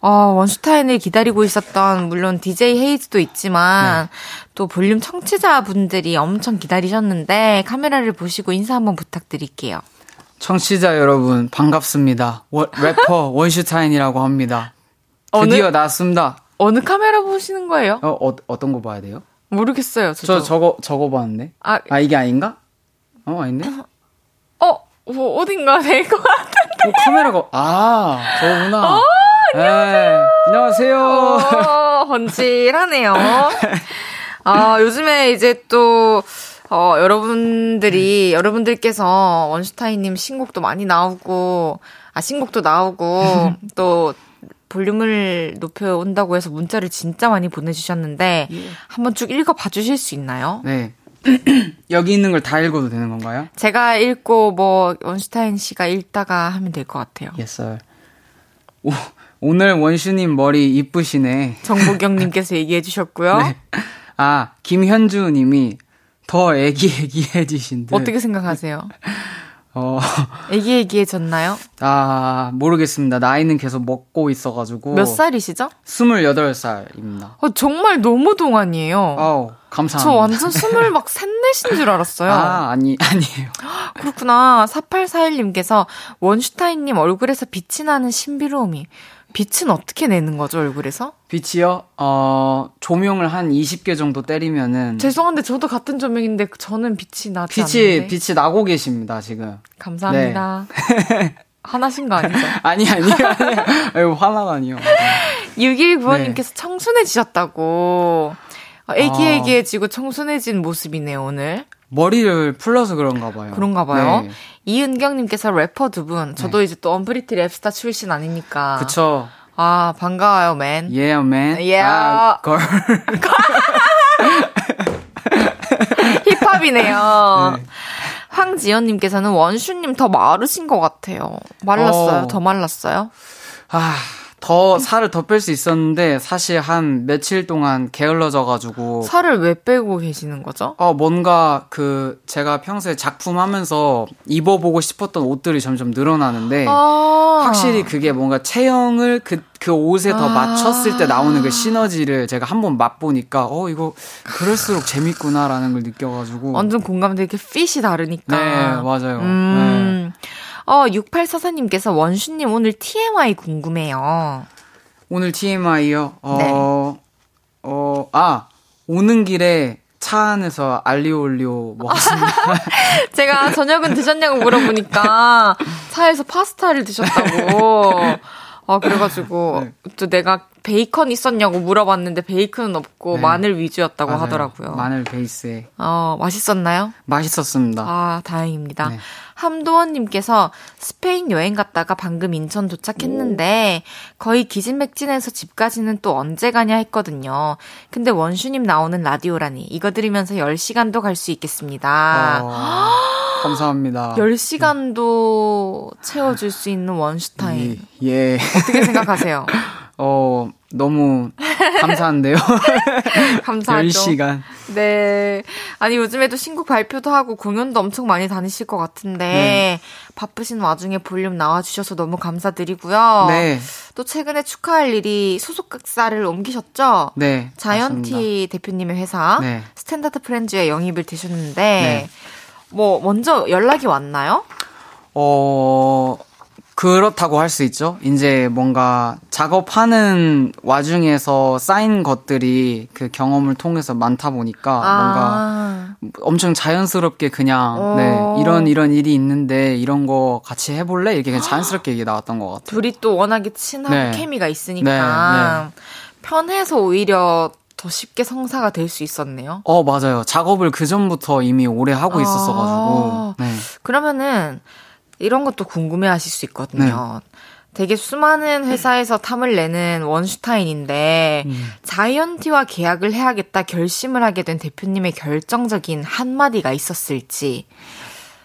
[SPEAKER 1] 어, 원슈타인을 기다리고 있었던 물론 DJ 헤이즈도 있지만 네. 또 볼륨 청취자분들이 엄청 기다리셨는데 카메라를 보시고 인사 한번 부탁드릴게요.
[SPEAKER 3] 청취자 여러분 반갑습니다. 워, 래퍼 원슈타인이라고 합니다. 드디어 어느, 나왔습니다.
[SPEAKER 1] 어느 카메라 보시는 거예요?
[SPEAKER 3] 어, 어 어떤 거 봐야 돼요?
[SPEAKER 1] 모르겠어요.
[SPEAKER 3] 저저 저거 저거 봤는데. 아, 아 이게 아닌가? 어 아닌데?
[SPEAKER 1] 어, 뭐 어딘가 될 것 같은데.
[SPEAKER 3] 어, 카메라가 아 저구나. 어,
[SPEAKER 1] 안녕하세요.
[SPEAKER 3] 네, 안녕하세요.
[SPEAKER 1] 어, 번칠하네요. 아 요즘에 이제 또 어, 여러분들이, 여러분들께서 원슈타인님 신곡도 많이 나오고, 아, 신곡도 나오고, 또 볼륨을 높여 온다고 해서 문자를 진짜 많이 보내주셨는데 예. 한번 쭉 읽어봐 주실 수 있나요?
[SPEAKER 3] 네. 여기 있는 걸 다 읽어도 되는 건가요?
[SPEAKER 1] 제가 읽고 뭐 원슈타인 씨가 읽다가 하면 될 것 같아요.
[SPEAKER 3] Yes, sir. 오, 오늘 원슈님 머리 이쁘시네.
[SPEAKER 1] 정보경님께서 얘기해 주셨고요. 네.
[SPEAKER 3] 아 김현주님이 더 애기애기해지신 듯.
[SPEAKER 1] 어떻게 생각하세요? 어. 애기애기해졌나요?
[SPEAKER 3] 아, 모르겠습니다. 나이는 계속 먹고 있어가지고.
[SPEAKER 1] 몇 살이시죠?
[SPEAKER 3] 28살입니다.
[SPEAKER 1] 어, 정말 너무 동안이에요.
[SPEAKER 3] 어 감사합니다.
[SPEAKER 1] 저 완전 스물 막 셋넷인 줄 알았어요.
[SPEAKER 3] 아, 아니, 아니에요.
[SPEAKER 1] 그렇구나. 4841님께서 원슈타인님 얼굴에서 빛이 나는 신비로움이. 빛은 어떻게 내는 거죠, 얼굴에서?
[SPEAKER 3] 빛이요? 어, 조명을 한 20개 정도 때리면은.
[SPEAKER 1] 죄송한데 저도 같은 조명인데 저는 빛이 나지
[SPEAKER 3] 빛이,
[SPEAKER 1] 않는데.
[SPEAKER 3] 빛이 나고 계십니다, 지금.
[SPEAKER 1] 감사합니다. 네. 화나신 거 아니죠?
[SPEAKER 3] 아니, 아니, 아니. 아유, 화나가 아니요.
[SPEAKER 1] 6195님께서 네. 청순해지셨다고. 애기애기해지고 청순해진 모습이네요, 오늘.
[SPEAKER 3] 머리를 풀러서 그런가 봐요.
[SPEAKER 1] 그런가 봐요. 네. 이은경님께서 래퍼 두 분. 저도 네. 이제 또 언프리티 랩스타 출신 아닙니까?
[SPEAKER 3] 그쵸.
[SPEAKER 1] 아, 반가워요, man.
[SPEAKER 3] Yeah, man.
[SPEAKER 1] Yeah. 아, girl. 힙합이네요. 네. 황지연님께서는 원슈님 더 마르신 것 같아요. 말랐어요? 어. 더 말랐어요?
[SPEAKER 3] 아, 더 살을 더 뺄 수 있었는데 사실 한 며칠 동안 게을러져가지고
[SPEAKER 1] 살을 왜 빼고 계시는 거죠?
[SPEAKER 3] 어 뭔가 그 제가 평소에 작품 하면서 입어보고 싶었던 옷들이 점점 늘어나는데 아~ 확실히 그게 뭔가 체형을 그, 그 옷에 더 아~ 맞췄을 때 나오는 그 시너지를 제가 한번 맛보니까 어 이거 그럴수록 재밌구나라는 걸 느껴가지고
[SPEAKER 1] 완전 공감돼 이렇게 핏이 다르니까
[SPEAKER 3] 네 맞아요.
[SPEAKER 1] 음~ 네. 어, 6844님께서 원슈님 오늘 TMI 궁금해요.
[SPEAKER 3] 오늘 TMI요? 어, 네. 어, 아, 오는 길에 차 안에서 알리올리오 먹었습니다.
[SPEAKER 1] 제가 저녁은 드셨냐고 물어보니까 차에서 파스타를 드셨다고. 아, 그래가지고, 네. 또 내가 베이컨 있었냐고 물어봤는데 베이컨은 없고 네. 마늘 위주였다고 맞아요. 하더라고요.
[SPEAKER 3] 마늘 베이스에.
[SPEAKER 1] 어, 맛있었나요?
[SPEAKER 3] 맛있었습니다.
[SPEAKER 1] 아, 다행입니다. 네. 함도원님께서 스페인 여행 갔다가 방금 인천 도착했는데 거의 기진맥진해서 집까지는 또 언제 가냐 했거든요. 근데 원슈님 나오는 라디오라니 이거 들으면서 10시간도 갈 수 있겠습니다. 어,
[SPEAKER 3] 감사합니다.
[SPEAKER 1] 10시간도 채워줄 수 있는 원슈타임.
[SPEAKER 3] 예. 예.
[SPEAKER 1] 어떻게 생각하세요?
[SPEAKER 3] 어, 너무 감사한데요.
[SPEAKER 1] 감사하죠.
[SPEAKER 3] 10시간.
[SPEAKER 1] 네. 아니, 요즘에도 신곡 발표도 하고 공연도 엄청 많이 다니실 것 같은데, 네. 바쁘신 와중에 볼륨 나와주셔서 너무 감사드리고요. 네. 또 최근에 축하할 일이 소속사를 옮기셨죠?
[SPEAKER 3] 네.
[SPEAKER 1] 자이언티 맞습니다. 대표님의 회사, 네. 스탠다드 프렌즈에 영입을 되셨는데, 네. 뭐, 먼저 연락이 왔나요?
[SPEAKER 3] 어, 그렇다고 할 수 있죠. 이제 뭔가 작업하는 와중에서 쌓인 것들이 그 경험을 통해서 많다 보니까 아. 뭔가 엄청 자연스럽게 그냥 오. 네 이런 이런 일이 있는데 이런 거 같이 해볼래 이렇게 그냥 자연스럽게 얘기 나왔던 것 같아요.
[SPEAKER 1] 둘이 또 워낙에 친한 네. 케미가 있으니까 네, 네. 편해서 오히려 더 쉽게 성사가 될 수 있었네요.
[SPEAKER 3] 어, 맞아요. 작업을 그 전부터 이미 오래 하고 있었어가지고. 아, 네.
[SPEAKER 1] 그러면은 이런 것도 궁금해 하실 수 있거든요. 네. 되게 수많은 회사에서 탐을 내는 원슈타인인데 음. 자이언티와 계약을 해야겠다 결심을 하게 된 대표님의 결정적인 한마디가 있었을지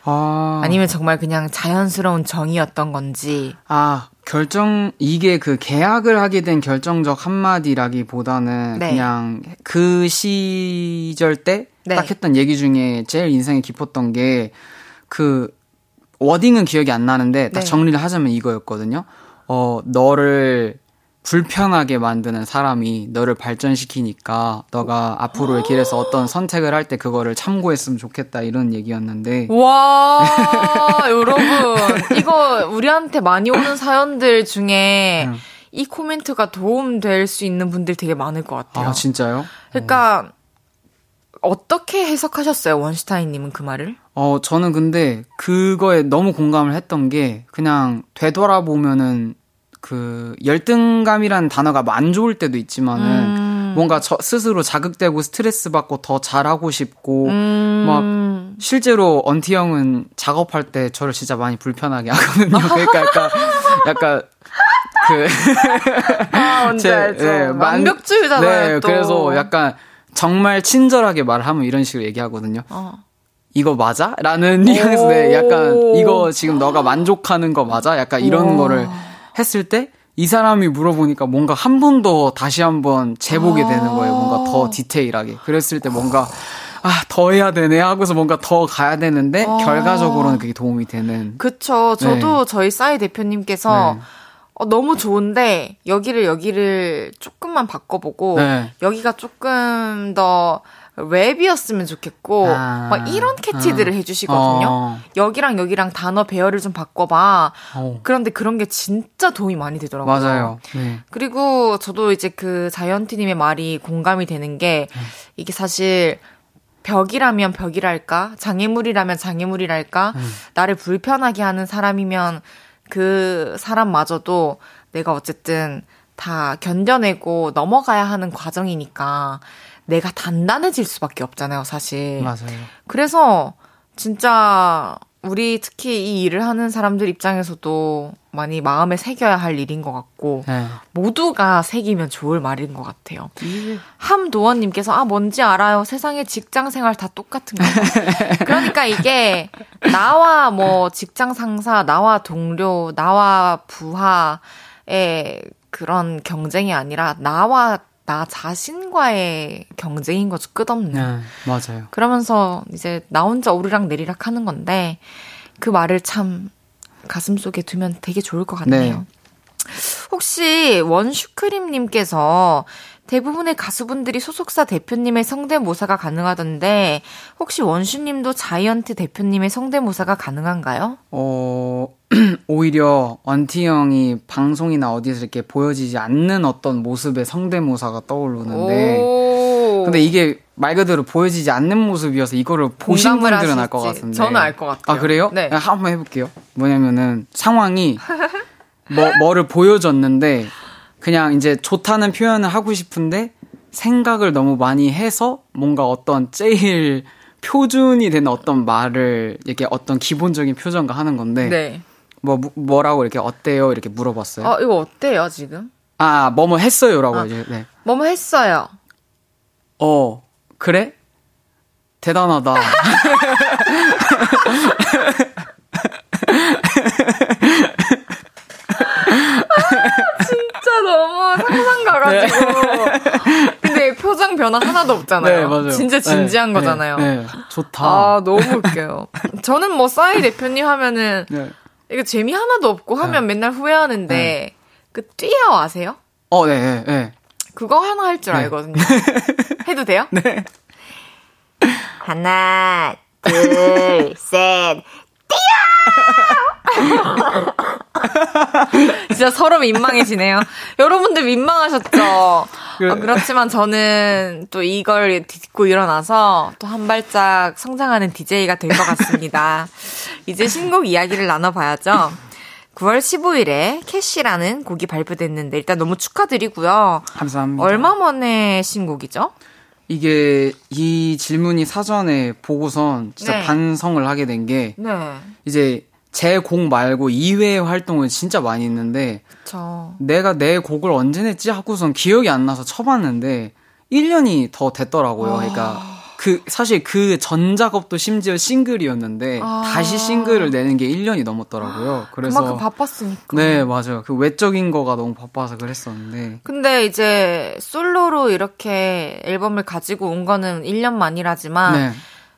[SPEAKER 1] 아. 아니면 정말 그냥 자연스러운 정이었던 건지
[SPEAKER 3] 아 결정 이게 그 계약을 하게 된 결정적 한마디라기보다는 네. 그냥 그 시절 때딱 네. 했던 얘기 중에 제일 인상이 깊었던 게그 워딩은 기억이 안 나는데 딱 네. 정리를 하자면 이거였거든요. 어, 너를 불편하게 만드는 사람이 너를 발전시키니까 너가 앞으로의 길에서 어떤 선택을 할 때 그거를 참고했으면 좋겠다 이런 얘기였는데
[SPEAKER 1] 와 여러분 이거 우리한테 많이 오는 사연들 중에 응. 이 코멘트가 도움될 수 있는 분들 되게 많을 것 같아요.
[SPEAKER 3] 아 진짜요?
[SPEAKER 1] 그러니까 어. 어떻게 해석하셨어요 원슈타인님은 그 말을?
[SPEAKER 3] 어 저는 근데 그거에 너무 공감을 했던 게 그냥 되돌아보면은 그 열등감이라는 단어가 안 좋을 때도 있지만은 음. 뭔가 저 스스로 자극되고 스트레스 받고 더 잘하고 싶고 음. 막 실제로 언티 형은 작업할 때 저를 진짜 많이 불편하게 하거든요. 그러니까 약간 약간 그
[SPEAKER 1] 아, 제, 알죠. 네, 완벽주의잖아요. 네,
[SPEAKER 3] 또. 그래서 약간 정말 친절하게 말하면 이런 식으로 얘기하거든요. 어. 이거 맞아? 라는 뉘앙스에 약간 이거 지금 너가 만족하는 거 맞아? 약간 이런 오. 거를 했을 때 이 사람이 물어보니까 뭔가 한 번 더 다시 한번 재보게 되는 거예요. 뭔가 더 아. 디테일하게. 그랬을 때 뭔가 아, 더 해야 되네 하고서 뭔가 더 가야 되는데 아. 결과적으로는 그게 도움이 되는.
[SPEAKER 1] 그쵸. 저도 네. 저희 싸이 대표님께서 네. 어, 너무 좋은데 여기를 여기를 조금만 바꿔보고 네. 여기가 조금 더 랩이었으면 좋겠고 아, 막 이런 캐치들을 아, 해주시거든요. 어. 여기랑 여기랑 단어 배열을 좀 바꿔봐. 어. 그런데 그런 게 진짜 도움이 많이 되더라고요.
[SPEAKER 3] 맞아요. 네.
[SPEAKER 1] 그리고 저도 이제 그 자이언티님의 말이 공감이 되는 게 네. 이게 사실 벽이라면 벽이랄까 장애물이라면 장애물이랄까 음. 나를 불편하게 하는 사람이면 그 사람마저도 내가 어쨌든 다 견뎌내고 넘어가야 하는 과정이니까 내가 단단해질 수밖에 없잖아요, 사실.
[SPEAKER 3] 맞아요.
[SPEAKER 1] 그래서 진짜 우리 특히 이 일을 하는 사람들 입장에서도 많이 마음에 새겨야 할 일인 것 같고 네. 모두가 새기면 좋을 말인 것 같아요. 네. 함도원님께서 아 뭔지 알아요. 세상에 직장 생활 다 똑같은 거. 그러니까 이게 나와 뭐 직장 상사, 나와 동료, 나와 부하의 그런 경쟁이 아니라 나와 나 자신과의 경쟁인 거죠. 끝없는. 네,
[SPEAKER 3] 맞아요.
[SPEAKER 1] 그러면서 이제 나 혼자 오르락 내리락 하는 건데 그 말을 참 가슴 속에 두면 되게 좋을 것 같네요. 네. 혹시 원슈크림님께서 대부분의 가수분들이 소속사 대표님의 성대모사가 가능하던데 혹시 원슈님도 자이언트 대표님의 성대모사가 가능한가요?
[SPEAKER 3] 어 오히려 원티 형이 방송이나 어디서 이렇게 보여지지 않는 어떤 모습의 성대모사가 떠오르는데 근데 이게 말 그대로 보여지지 않는 모습이어서 이거를 보신 분들은 알 것 같은데
[SPEAKER 1] 저는 알 것 같아요.
[SPEAKER 3] 아 그래요? 네. 한번 해볼게요. 뭐냐면은 상황이 뭐 뭐를 보여줬는데 그냥 이제 좋다는 표현을 하고 싶은데 생각을 너무 많이 해서 뭔가 어떤 제일 표준이 되는 어떤 말을 이렇게 어떤 기본적인 표정과 하는 건데 네. 뭐 뭐라고 이렇게 어때요 이렇게 물어봤어요.
[SPEAKER 1] 어 이거 어때요 지금?
[SPEAKER 3] 아 뭐뭐 했어요라고 아, 이제 네.
[SPEAKER 1] 뭐뭐 했어요.
[SPEAKER 3] 어 그래? 대단하다.
[SPEAKER 1] 진짜 상상 가가지고. 네. 근데 표정 변화 하나도 없잖아요. 네, 맞아요. 진짜 진지한 네, 거잖아요.
[SPEAKER 3] 네, 네, 좋다.
[SPEAKER 1] 아, 너무 웃겨요. 저는 뭐 싸이 대표님 하면은, 네. 이거 재미 하나도 없고 하면 네. 맨날 후회하는데, 그 뛰어 아세요?
[SPEAKER 3] 어, 네, 네.
[SPEAKER 1] 그거 하나 할 줄 알거든요. 해도 돼요?
[SPEAKER 3] 네.
[SPEAKER 1] 하나, 둘, 셋! 진짜 서로 민망해지네요. 여러분들 민망하셨죠? 그... 어, 그렇지만 저는 또 이걸 듣고 일어나서 또 한 발짝 성장하는 DJ가 될 것 같습니다. 이제 신곡 이야기를 나눠봐야죠. 9월 15일에 캐시라는 곡이 발표됐는데 일단 너무 축하드리고요.
[SPEAKER 3] 감사합니다.
[SPEAKER 1] 얼마 만에 신곡이죠?
[SPEAKER 3] 이게 이 질문이 사전에 보고선 진짜
[SPEAKER 1] 네.
[SPEAKER 3] 반성을 하게 된게
[SPEAKER 1] 네.
[SPEAKER 3] 이제 제 곡 말고 이외의 활동을 진짜 많이 했는데
[SPEAKER 1] 저.
[SPEAKER 3] 내가 내 곡을 언제 냈지 하고선 기억이 안 나서 쳐봤는데 1년이 더 됐더라고요. 그러니까 그 사실 그 전 작업도 심지어 싱글이었는데
[SPEAKER 1] 아.
[SPEAKER 3] 다시 싱글을 내는 게 1년이 넘었더라고요. 그래서
[SPEAKER 1] 그만큼 바빴으니까.
[SPEAKER 3] 네 맞아요. 그 외적인 거가 너무 바빠서 그랬었는데
[SPEAKER 1] 근데 이제 솔로로 이렇게 앨범을 가지고 온 거는 1년 만이라지만
[SPEAKER 3] 네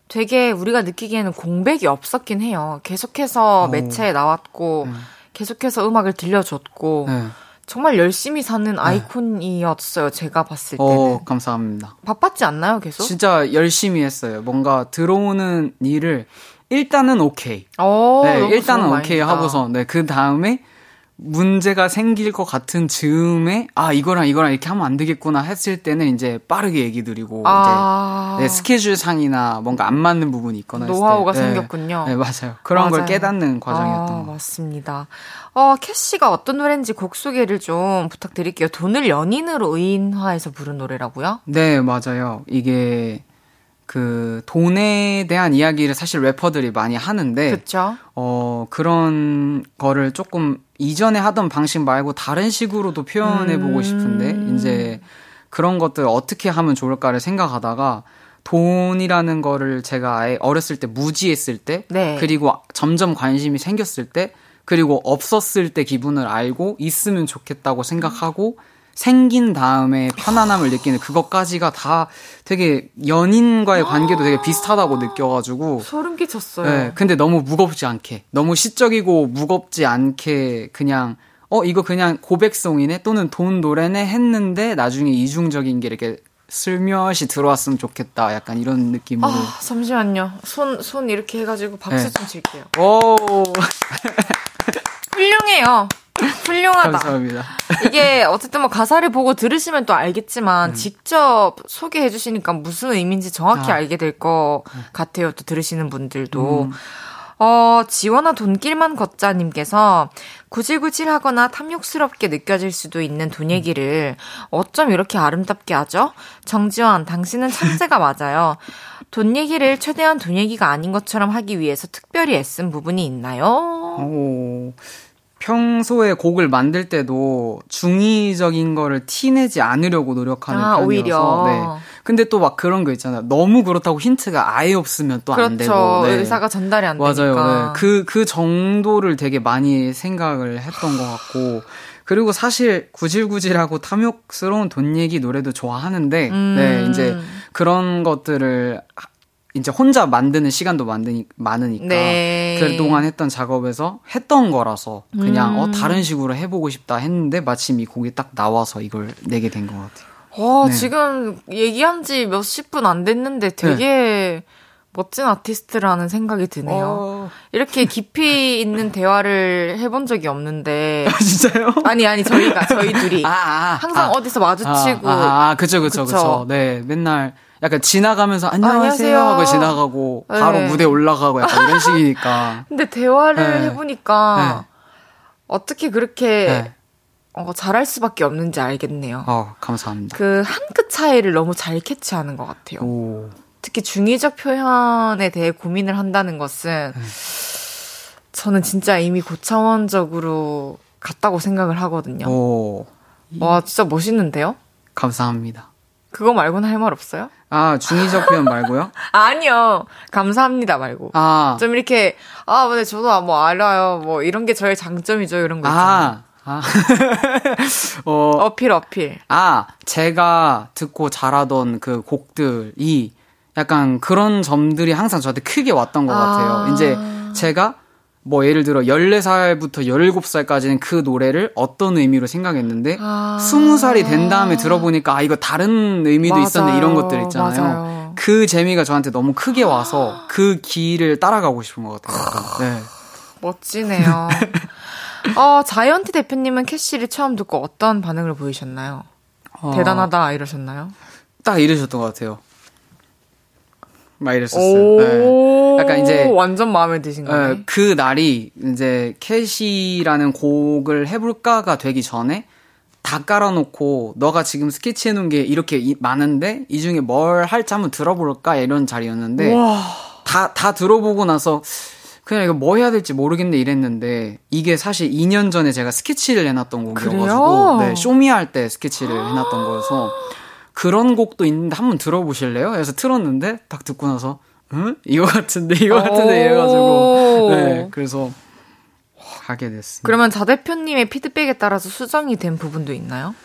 [SPEAKER 1] 되게 우리가 느끼기에는 공백이 없었긴 해요. 계속해서
[SPEAKER 3] 오.
[SPEAKER 1] 매체에 나왔고
[SPEAKER 3] 네.
[SPEAKER 1] 계속해서 음악을 들려줬고
[SPEAKER 3] 네.
[SPEAKER 1] 정말 열심히 사는 아이콘이었어요. 제가 봤을 때는.
[SPEAKER 3] 어 감사합니다.
[SPEAKER 1] 바빴지 않나요, 계속?
[SPEAKER 3] 진짜 열심히 했어요. 뭔가 들어오는 일을 일단은 오케이.
[SPEAKER 1] 어,
[SPEAKER 3] 네, 일단은 오케이. 하고서 네, 그 다음에 문제가 생길 것 같은 즈음에 아 이거랑 이거랑 이렇게 하면 안 되겠구나 했을 때는 이제 빠르게 얘기 드리고
[SPEAKER 1] 아,
[SPEAKER 3] 이제 네, 스케줄 상이나 뭔가 안 맞는 부분이 있거나
[SPEAKER 1] 노하우가
[SPEAKER 3] 때, 네,
[SPEAKER 1] 생겼군요.
[SPEAKER 3] 네, 맞아요. 그런 걸
[SPEAKER 1] 맞아요.
[SPEAKER 3] 깨닫는 과정이었던
[SPEAKER 1] 아,
[SPEAKER 3] 것 같아요.
[SPEAKER 1] 맞습니다. 어, 캐시가 어떤 노래인지 곡 소개를 좀 부탁드릴게요. 돈을 연인으로 의인화해서 부른 노래라고요?
[SPEAKER 3] 네, 맞아요. 이게 그 돈에 대한 이야기를 사실 래퍼들이 많이 하는데
[SPEAKER 1] 그쵸?
[SPEAKER 3] 어, 그런 거를 조금 이전에 하던 방식 말고 다른 식으로도 표현해 보고
[SPEAKER 1] 음.
[SPEAKER 3] 싶은데, 이제 그런 것들 어떻게 하면 좋을까를 생각하다가, 돈이라는 거를 제가 아예 어렸을 때 무지했을 때,
[SPEAKER 1] 네.
[SPEAKER 3] 그리고 점점 관심이 생겼을 때, 그리고 없었을 때 기분을 알고 있으면 좋겠다고 생각하고, 생긴 다음에 편안함을 느끼는 그것까지가 다 되게 연인과의 관계도 되게 비슷하다고 느껴가지고,
[SPEAKER 1] 소름 끼쳤어요.
[SPEAKER 3] 네, 근데 너무 무겁지 않게, 너무 시적이고 무겁지 않게 그냥 어 이거 그냥 고백송이네 또는 돈 노래네 했는데 나중에 이중적인 게 이렇게 슬며시 들어왔으면 좋겠다. 약간 이런 느낌으로.
[SPEAKER 1] 아, 잠시만요. 손, 손 이렇게 해가지고 박수
[SPEAKER 3] 네.
[SPEAKER 1] 좀 칠게요.
[SPEAKER 3] 오
[SPEAKER 1] 훌륭해요. 훌륭하다.
[SPEAKER 3] 감사합니다.
[SPEAKER 1] 이게 어쨌든 뭐 가사를 보고 들으시면 또 알겠지만 직접 소개해 주시니까 무슨 의미인지 정확히
[SPEAKER 3] 아.
[SPEAKER 1] 알게 될 것 같아요. 또 들으시는 분들도.
[SPEAKER 3] 음.
[SPEAKER 1] 어, 지원아 돈길만 걷자님께서 구질구질하거나 탐욕스럽게 느껴질 수도 있는 돈 얘기를 어쩜 이렇게 아름답게 하죠? 정지원, 당신은 천재가 맞아요. 돈 얘기를 최대한 돈 얘기가 아닌 것처럼 하기 위해서 특별히 애쓴 부분이 있나요?
[SPEAKER 3] 오. 평소에 곡을 만들 때도 중의적인 거를 티내지 않으려고 노력하는
[SPEAKER 1] 아,
[SPEAKER 3] 편이어서
[SPEAKER 1] 오히려.
[SPEAKER 3] 네. 근데 또 막 그런 거 있잖아요. 너무 그렇다고 힌트가 아예 없으면 또안 되고.
[SPEAKER 1] 그렇죠.
[SPEAKER 3] 네.
[SPEAKER 1] 의사가 전달이 안
[SPEAKER 3] 맞아요.
[SPEAKER 1] 되니까.
[SPEAKER 3] 네. 그, 그 정도를 되게 많이 생각을 했던 것 같고. 그리고 사실 구질구질하고 탐욕스러운 돈 얘기 노래도 좋아하는데,
[SPEAKER 1] 음.
[SPEAKER 3] 네, 이제 그런 것들을 하- 이제 혼자 만드는 시간도 만드니, 많으니까.
[SPEAKER 1] 네.
[SPEAKER 3] 그동안 했던 작업에서 했던 거라서 그냥
[SPEAKER 1] 음.
[SPEAKER 3] 어, 다른 식으로 해보고 싶다 했는데 마침 이 곡이 딱 나와서 이걸 내게 된 것 같아요.
[SPEAKER 1] 어,
[SPEAKER 3] 네.
[SPEAKER 1] 지금 얘기한 지 몇십 분 안 됐는데 되게 멋진 아티스트라는 생각이 드네요.
[SPEAKER 3] 어.
[SPEAKER 1] 이렇게 깊이 있는 대화를 해본 적이 없는데.
[SPEAKER 3] 진짜요?
[SPEAKER 1] 아니, 아니, 저희가, 저희 둘이.
[SPEAKER 3] 아, 아,
[SPEAKER 1] 항상
[SPEAKER 3] 아.
[SPEAKER 1] 어디서 마주치고.
[SPEAKER 3] 아, 아, 아, 그쵸, 그쵸,
[SPEAKER 1] 그쵸.
[SPEAKER 3] 그쵸. 네, 맨날 약간 지나가면서 안녕하세요. 하고 지나가고
[SPEAKER 1] 네.
[SPEAKER 3] 바로 무대 올라가고 약간 이런 식이니까.
[SPEAKER 1] 근데 대화를
[SPEAKER 3] 네.
[SPEAKER 1] 해보니까 어떻게 그렇게
[SPEAKER 3] 네.
[SPEAKER 1] 어, 잘할 수밖에 없는지 알겠네요.
[SPEAKER 3] 어, 감사합니다.
[SPEAKER 1] 그 한 끗 차이를 너무 잘 캐치하는 것 같아요.
[SPEAKER 3] 오,
[SPEAKER 1] 특히 중의적 표현에 대해 고민을 한다는 것은
[SPEAKER 3] 네.
[SPEAKER 1] 저는 진짜 이미 고차원적으로 갔다고 생각을 하거든요.
[SPEAKER 3] 오,
[SPEAKER 1] 와, 진짜 멋있는데요?
[SPEAKER 3] 감사합니다.
[SPEAKER 1] 그거 말고는 할 말 없어요?
[SPEAKER 3] 아, 중의적 표현 말고요?
[SPEAKER 1] 아니요. 감사합니다 말고.
[SPEAKER 3] 아,
[SPEAKER 1] 좀 이렇게, 아, 근데 저도 뭐 알아요. 뭐 이런 게 저의 장점이죠. 이런 거 있잖아요.
[SPEAKER 3] 아, 아. 어,
[SPEAKER 1] 어필, 어필.
[SPEAKER 3] 아, 제가 듣고 자라던 그 곡들이 약간 그런 점들이 항상 저한테 크게 왔던 것
[SPEAKER 1] 아.
[SPEAKER 3] 같아요. 이제 제가 뭐 예를 들어 14살부터 17살까지는 그 노래를 어떤 의미로 생각했는데
[SPEAKER 1] 아.
[SPEAKER 3] 20살이 된 다음에 들어보니까 아 이거 다른 의미도
[SPEAKER 1] 맞아요.
[SPEAKER 3] 있었네 이런 것들 있잖아요.
[SPEAKER 1] 맞아요.
[SPEAKER 3] 그 재미가 저한테 너무 크게 와서 그 길을 따라가고 싶은 것 같아요. 네.
[SPEAKER 1] 멋지네요. 어, 자이언티 대표님은 캐시를 처음 듣고 어떤 반응을 보이셨나요?
[SPEAKER 3] 어,
[SPEAKER 1] 대단하다 이러셨나요?
[SPEAKER 3] 딱 이러셨던 것 같아요. 막 이랬었어요. 네.
[SPEAKER 1] 오,
[SPEAKER 3] 약간 이제
[SPEAKER 1] 완전 마음에 드신 거네.
[SPEAKER 3] 어, 그 날이 이제 캐시라는 곡을 해볼까가 되기 전에 다 깔아놓고 너가 지금 스케치해 놓은 게 이렇게 이, 많은데 이 중에 뭘 할지 한번 들어볼까 이런 자리였는데 다다 다 들어보고 나서 그냥 이거 뭐 해야 될지 모르겠네 이랬는데 이게 사실 2년 전에 제가 스케치를 해놨던 곡이어가지고 네, 쇼미 할 때 스케치를 해놨던 거여서 그런 곡도 있는데 한번 들어보실래요? 그래서 틀었는데 딱 듣고 나서 응? 이거 같은데 이거 같은데 이래가지고 네 그래서 하게 됐습니다.
[SPEAKER 1] 그러면 자 대표님의 피드백에 따라서 수정이 된 부분도 있나요?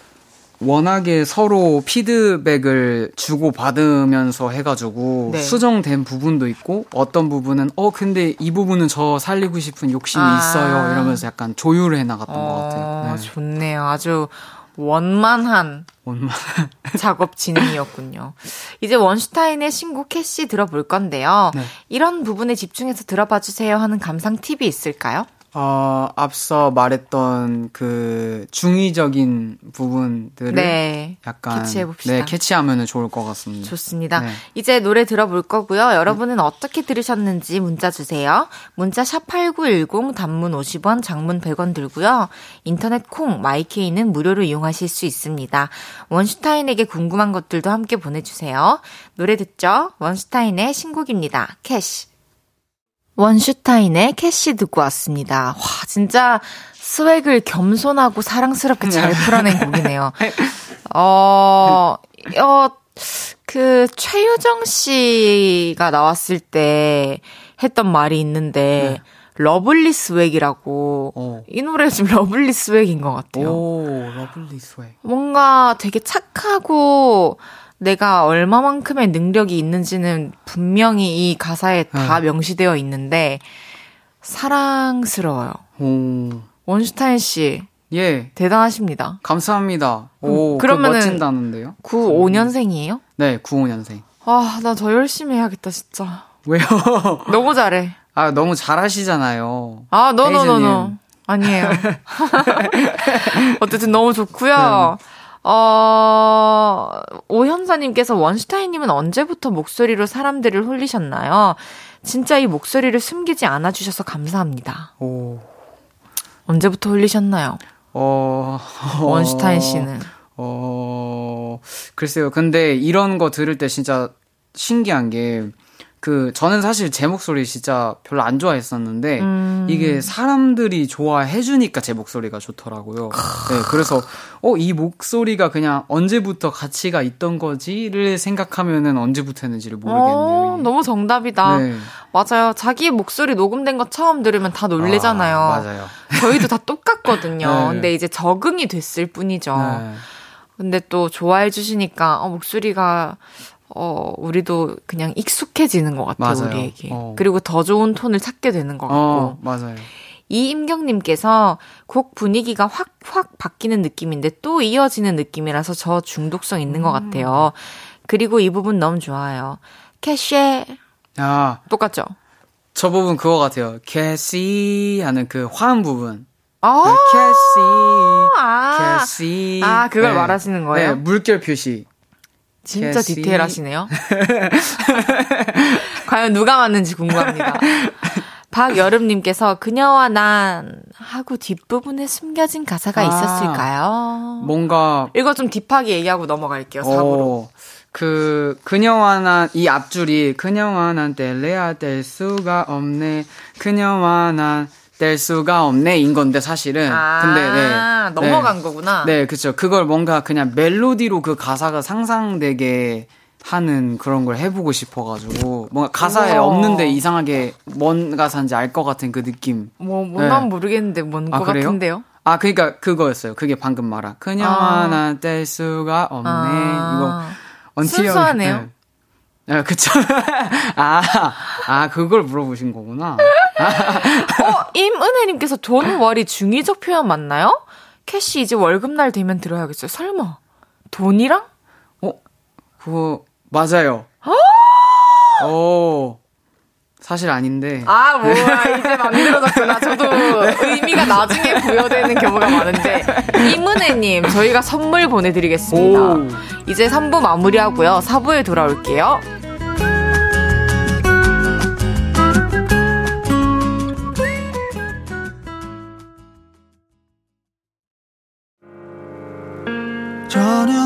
[SPEAKER 3] 워낙에 서로 피드백을 주고 받으면서 해가지고 네. 수정된 부분도 있고 어떤 부분은 어 근데 이 부분은 저 살리고 싶은 욕심이 아. 있어요 이러면서 약간 조율을 해나갔던 어, 것 같아요.
[SPEAKER 1] 네. 좋네요. 아주 원만한 원만 작업 진행이었군요. 이제 원슈타인의 신곡 캐시 들어볼 건데요. 네. 이런 부분에 집중해서 들어봐 주세요 하는 감상 팁이 있을까요?
[SPEAKER 3] 어, 앞서 말했던 그 중의적인 부분들을 네, 약간 캐치해봅시다. 네, 캐치하면 좋을 것 같습니다.
[SPEAKER 1] 좋습니다. 네. 이제 노래 들어볼 거고요. 여러분은 네. 어떻게 들으셨는지 문자 주세요. 문자 샵8910 단문 50원, 장문 100원 들고요. 인터넷 콩, 마이케이는 무료로 이용하실 수 있습니다. 원슈타인에게 궁금한 것들도 함께 보내주세요. 노래 듣죠? 원슈타인의 신곡입니다. 캐시. 원슈타인의 캐시 듣고 왔습니다. 와, 진짜 swag을 겸손하고 사랑스럽게 잘 풀어낸 곡이네요. 어, 어, 그, 최유정 씨가 나왔을 때 했던 말이 있는데, 네. lovely swag이라고 어. 이 노래 지금 lovely swag인 것 같아요.
[SPEAKER 3] 오, lovely swag.
[SPEAKER 1] 뭔가 되게 착하고 내가 얼마만큼의 능력이 있는지는 분명히 이 가사에 다 네. 명시되어 있는데 사랑스러워요. 오. 원슈타인 씨. 예. 대단하십니다.
[SPEAKER 3] 감사합니다. 오, 음, 그러면 멋진다는데요?
[SPEAKER 1] 95년생이에요?
[SPEAKER 3] 네, 95년생.
[SPEAKER 1] 아, 나 더 열심히 해야겠다, 진짜.
[SPEAKER 3] 왜요?
[SPEAKER 1] 너무 잘해.
[SPEAKER 3] 아, 너무 잘하시잖아요.
[SPEAKER 1] 아, 너너너너. 아니에요. 어쨌든 너무 좋고요. 네. 어, 오현사님께서 원슈타인님은 언제부터 목소리로 사람들을 홀리셨나요? 진짜 이 목소리를 숨기지 않아 주셔서 감사합니다. 오. 언제부터 홀리셨나요? 어, 원슈타인 씨는.
[SPEAKER 3] 어, 글쎄요. 근데 이런 거 들을 때 진짜 신기한 게 그 저는 사실 제 목소리 진짜 별로 안 좋아했었는데 음. 이게 사람들이 좋아해 주니까 제 목소리가 좋더라고요. 네, 그래서 어 이 목소리가 그냥 언제부터 가치가 있던 거지를 생각하면은 언제부터였는지를 모르겠네요. 어,
[SPEAKER 1] 너무 정답이다. 네. 맞아요. 자기 목소리 녹음된 거 처음 들으면 다 놀래잖아요. 아,
[SPEAKER 3] 맞아요.
[SPEAKER 1] 저희도 다 똑같거든요. 네. 근데 이제 적응이 됐을 뿐이죠. 네. 근데 또 좋아해 주시니까 어 목소리가 어, 우리도 그냥 익숙해지는 것 같아요, 맞아요. 우리에게. 어. 그리고 더 좋은 톤을 찾게 되는 것 같고. 어,
[SPEAKER 3] 맞아요.
[SPEAKER 1] 이임경님께서 곡 분위기가 확, 확 바뀌는 느낌인데 또 이어지는 느낌이라서 저 중독성 있는 음. 것 같아요. 그리고 이 부분 너무 좋아요. 캐쉐. 아. 똑같죠?
[SPEAKER 3] 저 부분 그거 같아요. 캐시 하는 그 화음 부분. 아.
[SPEAKER 1] 그 캐시. 아. 캐시. 아, 그걸 네. 말하시는 거예요? 네,
[SPEAKER 3] 물결 표시.
[SPEAKER 1] 진짜 캐시. 디테일하시네요. 과연 누가 맞는지 궁금합니다. 박여름님께서 그녀와 난 하고 뒷부분에 숨겨진 가사가 아, 있었을까요?
[SPEAKER 3] 뭔가
[SPEAKER 1] 이거 좀 deep하게 얘기하고 넘어갈게요. 사고로.
[SPEAKER 3] 그 그녀와 난 이 앞줄이 그녀와 난 뗄래야 뗄 수가 없네. 그녀와 난 뗄 수가 없네 인 건데 사실은 아, 근데 네
[SPEAKER 1] 넘어간 네. 거구나.
[SPEAKER 3] 네, 그렇죠. 그걸 뭔가 그냥 멜로디로 그 가사가 상상되게 하는 그런 걸 해보고 싶어가지고 뭔가 가사에 우와. 없는데 이상하게 뭔 가사인지 알 것 같은 그 느낌.
[SPEAKER 1] 뭐 뭔난 네. 모르겠는데 뭔것 아, 같은데요?
[SPEAKER 3] 아 그러니까 그거였어요. 그게 방금 말한 그녀 아. 하나 뗄 수가 없네. 아.
[SPEAKER 1] 이거 순수하네요. 네.
[SPEAKER 3] 아, 그쵸. 아, 아, 그걸 물어보신 거구나.
[SPEAKER 1] 어, 임은혜님께서 돈, 월이 중의적 표현 맞나요? 캐시 이제 월급날 되면 들어야겠어요. 설마. 돈이랑?
[SPEAKER 3] 어, 그거, 맞아요. 오. 사실 아닌데.
[SPEAKER 1] 아, 뭐야. 이제 만들어졌구나. 저도 의미가 나중에 부여되는 경우가 많은데. 이문혜님, 저희가 선물 보내드리겠습니다. 오. 이제 3부 마무리하고요. 4부에 돌아올게요. 전혀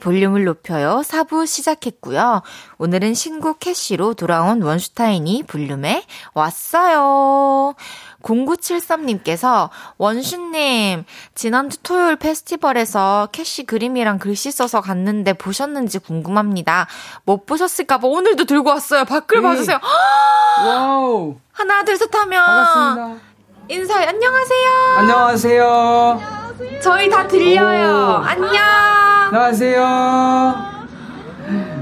[SPEAKER 1] 볼륨을 높여요. 4부 시작했고요. 오늘은 신곡 캐시로 돌아온 원슈타인이 볼륨에 왔어요. 0973님께서 원슈님, 지난주 토요일 페스티벌에서 캐시 그림이랑 글씨 써서 갔는데 보셨는지 궁금합니다. 못 보셨을까봐 오늘도 들고 왔어요. 밖을 네. 봐주세요. wow. 하나, 둘, 셋 하면. 반갑습니다. 인사해. 안녕하세요.
[SPEAKER 3] 안녕하세요.
[SPEAKER 1] 저희 다 들려요. 오. 안녕.
[SPEAKER 3] 안녕하세요.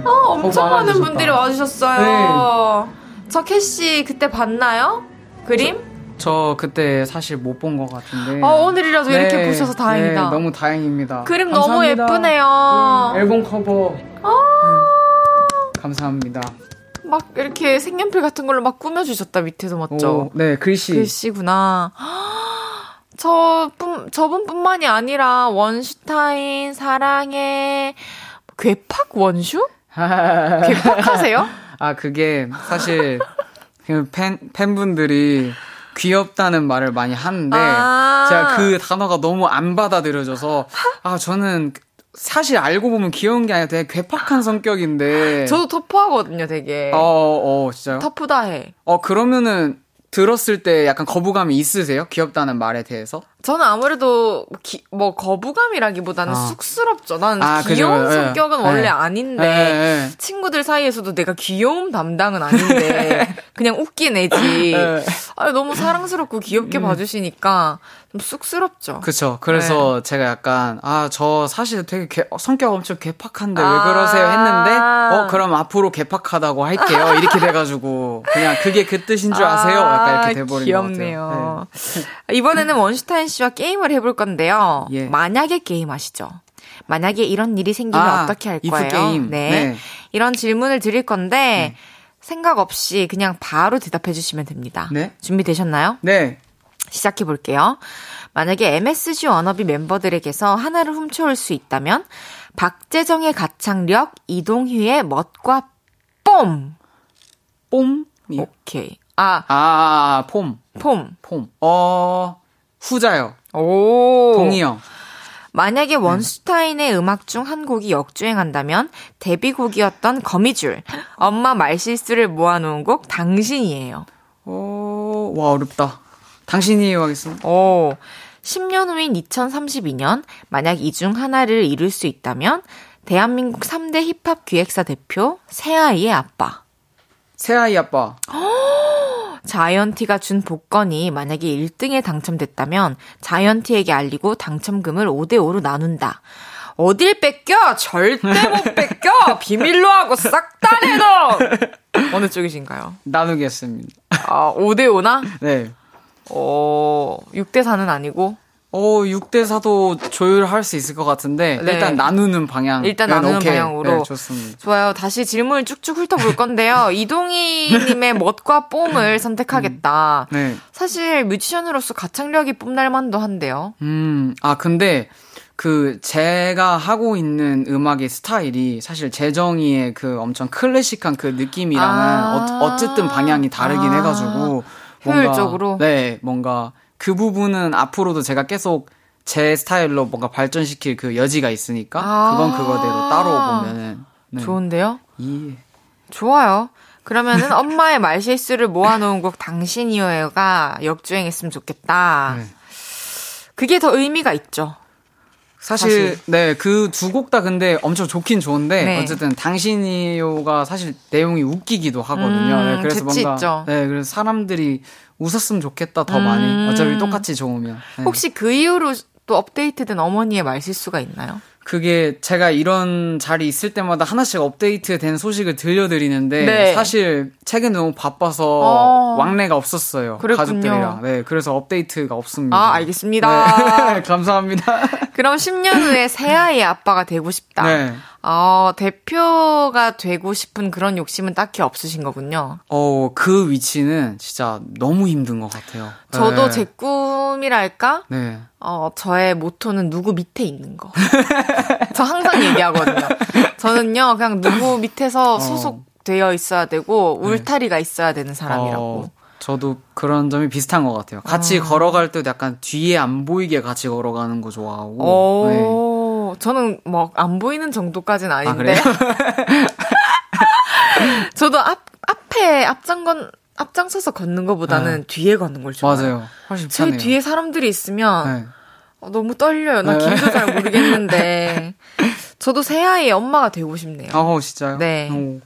[SPEAKER 1] 어, 엄청 어, 많은 분들이 와주셨어요. 네. 저 캐시 그때 봤나요? 그림?
[SPEAKER 3] 저, 저 그때 사실 못 본 것 같은데.
[SPEAKER 1] 어, 오늘이라도 네. 이렇게 보셔서 다행이다.
[SPEAKER 3] 네, 너무 다행입니다.
[SPEAKER 1] 그림 감사합니다. 너무 예쁘네요.
[SPEAKER 3] 네, 앨범 커버. 어~ 감사합니다.
[SPEAKER 1] 막 이렇게 색연필 같은 걸로 막 꾸며주셨다 밑에서 맞죠? 오,
[SPEAKER 3] 네 글씨
[SPEAKER 1] 글씨구나. 저뿐 저분뿐만이 아니라 원슈타인 사랑해 괴팍 원슈? 괴팍하세요?
[SPEAKER 3] 아 그게 사실 그팬 팬분들이 귀엽다는 말을 많이 하는데 아~ 제가 그 단어가 너무 안 받아들여져서 아 저는 사실 알고 보면 귀여운 게 아니라 되게 괴팍한 성격인데.
[SPEAKER 1] 저도 터프하거든요, 되게.
[SPEAKER 3] 어, 어, 진짜요?
[SPEAKER 1] 터프다 해.
[SPEAKER 3] 어, 그러면은 들었을 때 약간 거부감이 있으세요? 귀엽다는 말에 대해서?
[SPEAKER 1] 저는 아무래도 기, 뭐 거부감이라기보다는 아. 쑥스럽죠. 나는 아, 귀여운 그죠? 예. 성격은 네. 원래 아닌데 네. 친구들 사이에서도 내가 귀여움 담당은 아닌데 그냥 웃긴 애지. 네. 아, 너무 사랑스럽고 귀엽게 음. 봐주시니까 좀 쑥스럽죠.
[SPEAKER 3] 그렇죠. 그래서 네. 제가 약간 아 저 사실 되게 개, 성격 엄청 개팍한데 아~ 왜 그러세요 했는데 어 그럼 앞으로 개팍하다고 할게요. 이렇게 돼가지고 그냥 그게 그 뜻인 줄 아세요? 약간 이렇게 돼버린
[SPEAKER 1] 귀엽네요. 것 같아요. 네. 이번에는 원슈타인 씨와 게임을 해볼 건데요. 예. 만약에 게임 아시죠? 만약에 이런 일이 생기면 아, 어떻게 할 거예요?
[SPEAKER 3] 게임.
[SPEAKER 1] 네. 네. 이런 질문을 드릴 건데 네. 생각 없이 그냥 바로 대답해 주시면 됩니다. 네. 준비되셨나요?
[SPEAKER 3] 네.
[SPEAKER 1] 시작해 볼게요. 만약에 MSG 워너비 멤버들에게서 하나를 훔쳐올 수 있다면 박재정의 가창력, 이동휘의 멋과 뽐.
[SPEAKER 3] 뽐?
[SPEAKER 1] 오케이. 아,
[SPEAKER 3] 아, 폼.
[SPEAKER 1] 폼.
[SPEAKER 3] 폼. 어, 후자요. 오. 동의형.
[SPEAKER 1] 만약에 원슈타인의 음악 중 한 곡이 역주행한다면 데뷔곡이었던 거미줄, 엄마 말실수를 모아놓은 곡 당신이에요.
[SPEAKER 3] 오, 와 어렵다. 당신이에요 하겠습니다.
[SPEAKER 1] 오, 10년 후인 2032년 만약 이 중 하나를 이룰 수 있다면 대한민국 3대 힙합 기획사 대표 새아이의 아빠.
[SPEAKER 3] 새아이 아빠.
[SPEAKER 1] 자이언티가 준 복권이 만약에 1등에 당첨됐다면 자이언티에게 알리고 당첨금을 5대5로 나눈다. 어딜 뺏겨? 절대 못 뺏겨! 비밀로 하고 싹 다 내놔! 어느 쪽이신가요?
[SPEAKER 3] 나누겠습니다.
[SPEAKER 1] 아, 5대5나?
[SPEAKER 3] 네.
[SPEAKER 1] 어, 6대4는 아니고?
[SPEAKER 3] 어, 6대 4도 조율할 수 있을 것 같은데 네. 일단 나누는 방향.
[SPEAKER 1] 일단 나누는 오케이. 방향으로.
[SPEAKER 3] 네, 좋습니다.
[SPEAKER 1] 좋아요. 다시 질문을 쭉쭉 훑어볼 건데요. 이동희 님의 멋과 뽐을 선택하겠다. 음, 네. 사실 뮤지션으로서 가창력이 뽐날 만도 한데요.
[SPEAKER 3] 음. 아, 근데 그 제가 하고 있는 음악의 스타일이 사실 재정이의 그 엄청 클래식한 그 느낌이랑은 아~ 어, 쨌든 방향이 다르긴 아~ 해 가지고
[SPEAKER 1] 뭔가 효율적으로
[SPEAKER 3] 네 뭔가 그 부분은 앞으로도 제가 계속 제 스타일로 뭔가 발전시킬 그 여지가 있으니까 아~ 그건 그거대로 따로 보면은
[SPEAKER 1] 네. 좋은데요?
[SPEAKER 3] 예.
[SPEAKER 1] 좋아요. 그러면은 엄마의 말실수를 모아놓은 곡 당신이여가 역주행했으면 좋겠다. 네. 그게 더 의미가 있죠.
[SPEAKER 3] 사실, 사실. 네, 그 두 곡 다 근데 엄청 좋긴 좋은데 네. 어쨌든 당신이요가 사실 내용이 웃기기도 하거든요. 음,
[SPEAKER 1] 네, 그래서 뭔가 있죠.
[SPEAKER 3] 네, 그래서 사람들이 웃었으면 좋겠다 더 음. 많이 어차피 똑같이 좋으면.
[SPEAKER 1] 네. 혹시 그 이후로 또 업데이트된 어머니의 말실수가 있나요?
[SPEAKER 3] 그게 제가 이런 자리 있을 때마다 하나씩 업데이트된 소식을 들려드리는데 네. 사실 최근 너무 바빠서 어... 왕래가 없었어요 그랬군요. 가족들이랑 네 그래서 업데이트가 없습니다.
[SPEAKER 1] 아 알겠습니다.
[SPEAKER 3] 네. 감사합니다.
[SPEAKER 1] 그럼 10년 후에 새 아이의 아빠가 되고 싶다. 네. 어, 대표가 되고 싶은 그런 욕심은 딱히 없으신 거군요.
[SPEAKER 3] 어, 그 위치는 진짜 너무 힘든 것 같아요.
[SPEAKER 1] 저도 네. 제 꿈이랄까? 네. 어, 저의 모토는 누구 밑에 있는 거. 저 항상 얘기하거든요. 저는요, 그냥 누구 밑에서 어. 소속되어 있어야 되고, 네. 울타리가 네. 있어야 되는 사람이라고. 어,
[SPEAKER 3] 저도 그런 점이 비슷한 것 같아요. 같이 어. 걸어갈 때도 약간 뒤에 안 보이게 같이 걸어가는 거 좋아하고.
[SPEAKER 1] 오, 네. 저는 뭐 안 보이는 정도까지는 아닌데. 아, 저도 앞 앞에 앞장건 앞장서서 걷는 것보다는 네. 뒤에 걷는 걸 좋아해요.
[SPEAKER 3] 맞아요. 훨씬
[SPEAKER 1] 제 편해요. 뒤에 사람들이 있으면 네. 어, 너무 떨려요. 나 네. 길도 잘 모르겠는데. 저도 새아이의 엄마가 되고 싶네요.
[SPEAKER 3] 어, 진짜요?
[SPEAKER 1] 네. 오.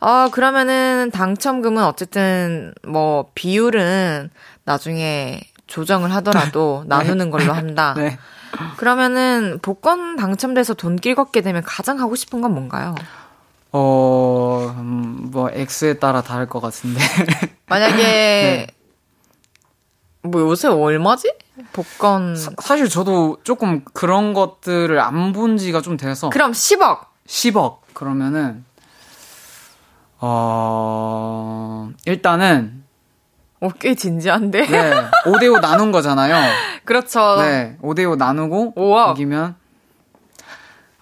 [SPEAKER 1] 어, 그러면은 당첨금은 어쨌든 뭐 비율은 나중에 조정을 하더라도 네. 나누는 걸로 한다. 네. 그러면은 복권 당첨돼서 돈길 걷게 되면 가장 하고 싶은 건 뭔가요?
[SPEAKER 3] 어, 음, 뭐 X에 따라 다를 것 같은데.
[SPEAKER 1] 만약에 네. 뭐 요새 얼마지? 복권
[SPEAKER 3] 사, 사실 저도 조금 그런 것들을 안 본 지가 좀 돼서
[SPEAKER 1] 그럼 10억.
[SPEAKER 3] 10억. 그러면은 어, 일단은
[SPEAKER 1] 어, 꽤 진지한데?
[SPEAKER 3] 네. 5대5 나눈 거잖아요.
[SPEAKER 1] 그렇죠.
[SPEAKER 3] 네. 5대5 나누고 5억. 이기면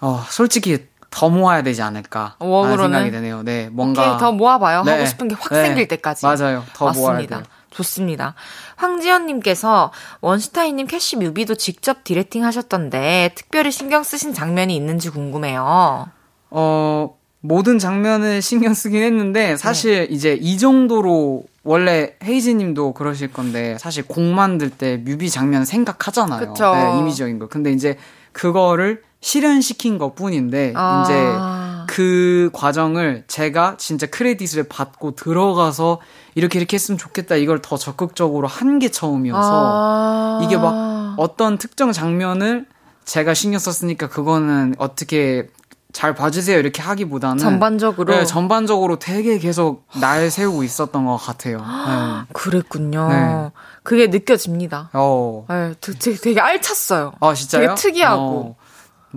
[SPEAKER 3] 어, 솔직히 더 모아야 되지 않을까 5억으로는 생각이 되네요. 네. 뭔가
[SPEAKER 1] 더 모아봐요. 네. 하고 싶은 게 확 네. 생길 때까지.
[SPEAKER 3] 맞아요. 더 맞습니다. 모아야 돼요.
[SPEAKER 1] 좋습니다. 황지연님께서 원슈타인님 캐시 뮤비도 직접 directing 하셨던데 특별히 신경 쓰신 장면이 있는지 궁금해요.
[SPEAKER 3] 어, 모든 장면을 신경 쓰긴 했는데 사실 네. 이제 이 정도로 원래 헤이즈 님도 그러실 건데 사실 곡 만들 때 뮤비 장면 생각하잖아요.
[SPEAKER 1] 그쵸.
[SPEAKER 3] 네, 이미지적인 거. 근데 이제 그거를 실현시킨 것 뿐인데 아. 이제 그 과정을 제가 진짜 크레딧을 받고 들어가서 이렇게 이렇게 했으면 좋겠다 이걸 더 적극적으로 한 게 처음이어서 아. 이게 막 어떤 특정 장면을 제가 신경 썼으니까 그거는 어떻게 잘 봐주세요 이렇게 하기보다는
[SPEAKER 1] 전반적으로
[SPEAKER 3] 네, 전반적으로 되게 계속 날 세우고 있었던 것 같아요. 네.
[SPEAKER 1] 그랬군요. 네. 그게 느껴집니다. 어. 네, 되게, 되게 알찼어요.
[SPEAKER 3] 아 진짜요?
[SPEAKER 1] 되게 특이하고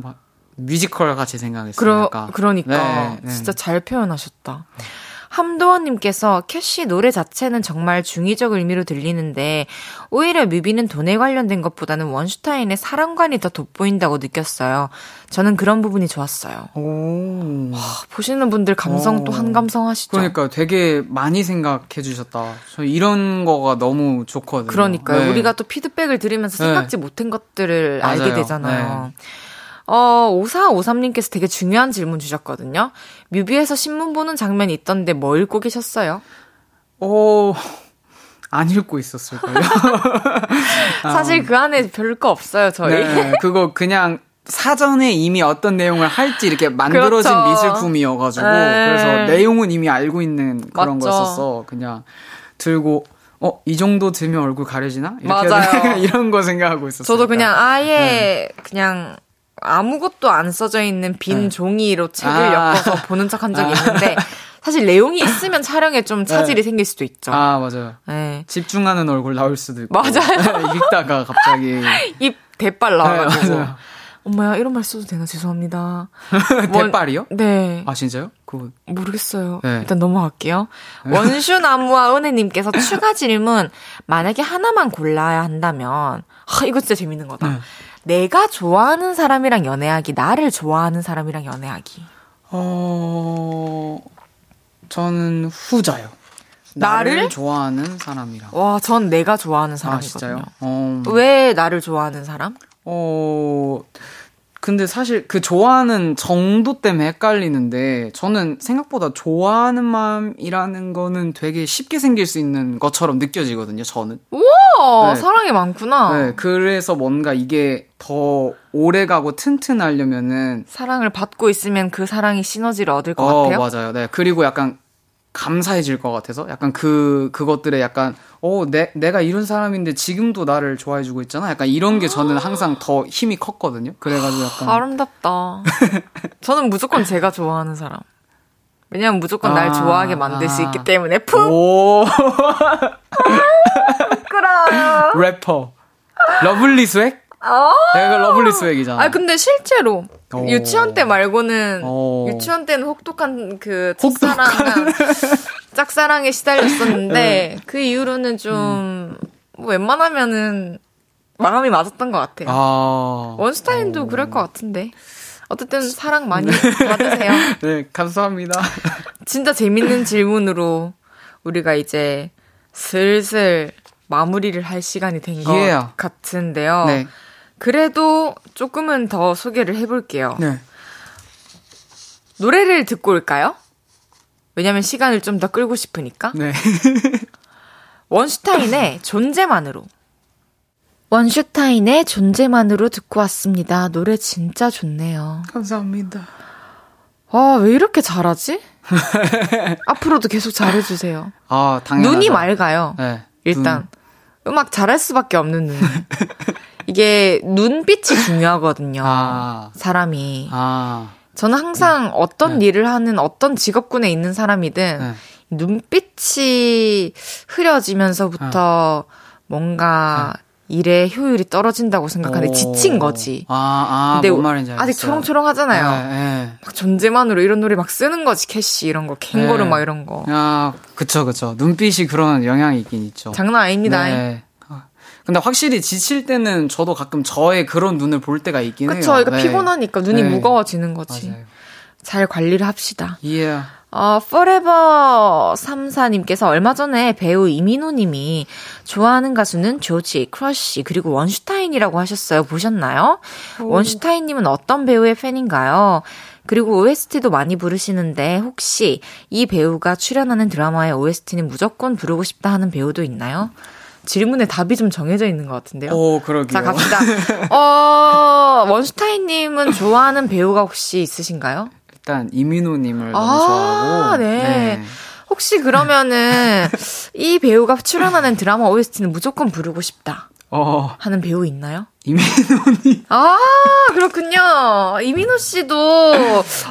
[SPEAKER 3] 어. 뮤지컬 같이 생각했어요.
[SPEAKER 1] 그러, 그러니까 네, 네. 진짜 잘 표현하셨다. 함도원님께서 캐시 노래 자체는 정말 중의적 의미로 들리는데 오히려 뮤비는 돈에 관련된 것보다는 원슈타인의 사랑관이 더 돋보인다고 느꼈어요. 저는 그런 부분이 좋았어요. 오. 와, 보시는 분들 감성 또 한 감성 하시죠.
[SPEAKER 3] 그러니까 되게 많이 생각해 주셨다. 저 이런 거가 너무 좋거든요.
[SPEAKER 1] 그러니까요. 네. 우리가 또 피드백을 들으면서 생각지 네. 못한 것들을 맞아요. 알게 되잖아요. 네. 어, 5453님께서 되게 중요한 질문 주셨거든요. 뮤비에서 신문 보는 장면이 있던데 뭐 읽고 계셨어요?
[SPEAKER 3] 어, 안 읽고 있었을걸요?
[SPEAKER 1] 사실 그 안에 별 거 없어요, 저희.
[SPEAKER 3] 네, 그거 그냥 사전에 이미 어떤 내용을 할지 이렇게 만들어진 그렇죠. 미술품이어가지고 네. 그래서 내용은 이미 알고 있는 그런 맞죠. 거였었어. 그냥 들고 어, 이 정도 들면 얼굴 가려지나?
[SPEAKER 1] 이렇게 맞아요.
[SPEAKER 3] 이런 거 생각하고 있었어요.
[SPEAKER 1] 저도 그냥 아예 네. 그냥 아무것도 안 써져 있는 빈 네. 종이로 책을 아. 엮어서 보는 척 한 적이 아. 있는데 사실 내용이 있으면 촬영에 좀 차질이 네. 생길 수도 있죠.
[SPEAKER 3] 아 맞아요. 네. 집중하는 얼굴 나올 수도 있고.
[SPEAKER 1] 맞아요.
[SPEAKER 3] 읽다가 갑자기
[SPEAKER 1] 입 대빨 나와가지고. 네, 엄마야 이런 말 써도 되나 죄송합니다.
[SPEAKER 3] 대빨이요?
[SPEAKER 1] 네.
[SPEAKER 3] 아 진짜요? 그
[SPEAKER 1] 모르겠어요. 네. 일단 넘어갈게요. 원슈 나무와 은혜님께서 추가 질문 만약에 하나만 골라야 한다면 아 이거 진짜 재밌는 거다. 네. 내가 좋아하는 사람이랑 연애하기, 나를 좋아하는 사람이랑 연애하기.
[SPEAKER 3] 어, 저는 후자요. 나를, 나를 좋아하는 사람이랑.
[SPEAKER 1] 와, 전 내가 좋아하는 사람이거든요. 아, 진짜요? 어... 왜 나를 좋아하는 사람?
[SPEAKER 3] 어, 근데 사실 그 좋아하는 정도 때문에 헷갈리는데 저는 생각보다 좋아하는 마음이라는 거는 되게 쉽게 생길 수 있는 것처럼 느껴지거든요. 저는.
[SPEAKER 1] 우와 네. 사랑이 많구나.
[SPEAKER 3] 네, 그래서 뭔가 이게 더 오래가고 튼튼하려면은
[SPEAKER 1] 사랑을 받고 있으면 그 사랑이 시너지를 얻을 것 어, 같아요.
[SPEAKER 3] 맞아요. 네 그리고 약간 감사해질 것 같아서 약간 그 그것들에 약간 어, 내, 내가 이런 사람인데 지금도 나를 좋아해주고 있잖아. 약간 이런 게 저는 항상 더 힘이 컸거든요. 그래가지고 약간.
[SPEAKER 1] 아름답다. 저는 무조건 제가 좋아하는 사람. 왜냐면 무조건 아, 날 좋아하게 만들 아. 수 있기 때문에 푹! 오. 부끄러워.
[SPEAKER 3] 래퍼. lovely swag? 아~ 내가 lovely swag이잖아.
[SPEAKER 1] 아, 근데 실제로. 오. 유치원 때 말고는 오. 유치원 때는 혹독한 그 첫사랑 짝사랑에 시달렸었는데 네. 그 이후로는 좀 음. 뭐 웬만하면은 마음이 맞았던 것 같아요. 아. 원스타인도 오. 그럴 것 같은데. 어쨌든 사랑 많이 네. 받으세요.
[SPEAKER 3] 네, 감사합니다.
[SPEAKER 1] 진짜 재밌는 질문으로 우리가 이제 슬슬 마무리를 할 시간이 된것 yeah. 같은데요. 네. 그래도 조금은 더 소개를 해볼게요.
[SPEAKER 3] 네.
[SPEAKER 1] 노래를 듣고 올까요? 왜냐면 시간을 좀 더 끌고 싶으니까.
[SPEAKER 3] 네.
[SPEAKER 1] 원슈타인의 존재만으로. 원슈타인의 존재만으로 듣고 왔습니다. 노래 진짜 좋네요.
[SPEAKER 3] 감사합니다.
[SPEAKER 1] 아, 왜 이렇게 잘하지? 앞으로도 계속 잘해주세요.
[SPEAKER 3] 아, 당연히.
[SPEAKER 1] 눈이 맑아요.
[SPEAKER 3] 네.
[SPEAKER 1] 일단. 눈. 음악 잘할 수밖에 없는 눈. 이게 눈빛이 중요하거든요.
[SPEAKER 3] 아.
[SPEAKER 1] 사람이.
[SPEAKER 3] 아.
[SPEAKER 1] 저는 항상 어떤
[SPEAKER 3] 네.
[SPEAKER 1] 일을 하는 어떤 직업군에 있는 사람이든
[SPEAKER 3] 네.
[SPEAKER 1] 눈빛이 흐려지면서부터 뭔가 일의 효율이 떨어진다고 생각하는데
[SPEAKER 3] 오.
[SPEAKER 1] 지친 거지.
[SPEAKER 3] 아, 아,
[SPEAKER 1] 근데
[SPEAKER 3] 뭔 말인지 알겠어요.
[SPEAKER 1] 아직 초롱초롱하잖아요.
[SPEAKER 3] 네, 네.
[SPEAKER 1] 막 존재만으로 이런 노래 막 쓰는 거지 캐시 이런 거 캥거루
[SPEAKER 3] 네.
[SPEAKER 1] 막 이런 거
[SPEAKER 3] 야, 그쵸, 그쵸. 눈빛이 그런 영향이 있긴 있죠.
[SPEAKER 1] 장난 아닙니다.
[SPEAKER 3] 네. 아, 근데 확실히 지칠 때는 저도 가끔 저의 그런 눈을 볼 때가 있긴
[SPEAKER 1] 그쵸?
[SPEAKER 3] 해요.
[SPEAKER 1] 이거
[SPEAKER 3] 네.
[SPEAKER 1] 피곤하니까 눈이
[SPEAKER 3] 네.
[SPEAKER 1] 무거워지는 거지.
[SPEAKER 3] 맞아요.
[SPEAKER 1] 잘 관리를 합시다.
[SPEAKER 3] 예.
[SPEAKER 1] 어, forever 34님께서 얼마 전에 배우 이민호님이 좋아하는 가수는 조지, 크러쉬, 그리고 원슈타인이라고 하셨어요. 보셨나요? 원슈타인님은 어떤 배우의 팬인가요? 그리고 OST도 많이 부르시는데 혹시 이 배우가 출연하는 드라마의 OST는 무조건 부르고 싶다 하는 배우도 있나요? 질문에 답이 좀 정해져 있는 것 같은데요.
[SPEAKER 3] 오, 그러게요.
[SPEAKER 1] 자, 갑시다. 어, 원슈타인님은 좋아하는 배우가 혹시 있으신가요?
[SPEAKER 3] 일단 이민호님을 너무
[SPEAKER 1] 아,
[SPEAKER 3] 좋아하고.
[SPEAKER 1] 네. 혹시 그러면은 이 배우가 출연하는 드라마 OST는 무조건 부르고 싶다
[SPEAKER 3] 어,
[SPEAKER 1] 하는 배우 있나요?
[SPEAKER 3] 이민호님.
[SPEAKER 1] 아, 그렇군요. 이민호 씨도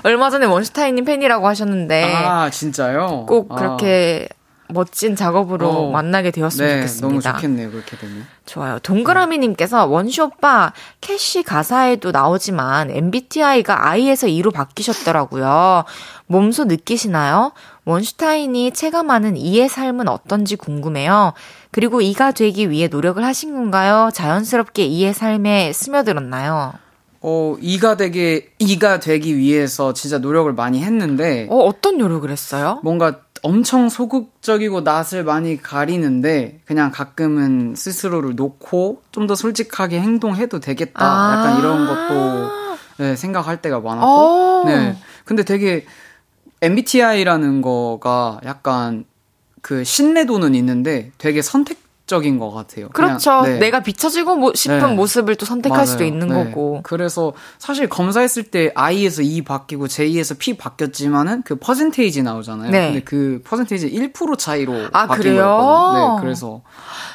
[SPEAKER 1] 얼마 전에 원슈타인님 팬이라고 하셨는데
[SPEAKER 3] 아, 진짜요?
[SPEAKER 1] 네. 꼭
[SPEAKER 3] 아.
[SPEAKER 1] 그렇게 멋진 작업으로
[SPEAKER 3] 어.
[SPEAKER 1] 만나게 되었으면
[SPEAKER 3] 네,
[SPEAKER 1] 좋겠습니다.
[SPEAKER 3] 너무 좋겠네요, 그렇게 되면.
[SPEAKER 1] 좋아요. 동그라미님께서 원슈 오빠 캐시 가사에도 나오지만 MBTI가 I에서 E로 바뀌셨더라고요. 몸소 느끼시나요? 원슈타인이 체감하는 E의 삶은 어떤지 궁금해요. 그리고 E가 되기 위해 노력을 하신 건가요? 자연스럽게 E의 삶에 스며들었나요?
[SPEAKER 3] 어, 이가 되게, 이가 되기 위해서 진짜 노력을 많이 했는데,
[SPEAKER 1] 어, 어떤 노력을 했어요?
[SPEAKER 3] 뭔가 엄청 소극적이고 낯을 많이 가리는데, 그냥 가끔은 스스로를 놓고 좀 더 솔직하게 행동해도 되겠다.
[SPEAKER 1] 아.
[SPEAKER 3] 약간 이런 것도 네, 생각할 때가 많았고.
[SPEAKER 1] 어.
[SPEAKER 3] 네. 근데 되게 MBTI라는 거가 약간 그 신뢰도는 있는데 되게 선택 적인 것 같아요. 그냥,
[SPEAKER 1] 그렇죠.
[SPEAKER 3] 네.
[SPEAKER 1] 내가 비춰지고 모- 싶은
[SPEAKER 3] 네.
[SPEAKER 1] 모습을 또 선택할
[SPEAKER 3] 맞아요.
[SPEAKER 1] 수도 있는
[SPEAKER 3] 네.
[SPEAKER 1] 거고.
[SPEAKER 3] 그래서 사실 검사했을 때 I에서 E 바뀌고 J에서 P 바뀌었지만은 그 퍼센테이지 나오잖아요.
[SPEAKER 1] 네.
[SPEAKER 3] 근데 그 퍼센테이지 1% 차이로
[SPEAKER 1] 아,
[SPEAKER 3] 바뀐
[SPEAKER 1] 그래요?
[SPEAKER 3] 거였거든요. 네, 그래서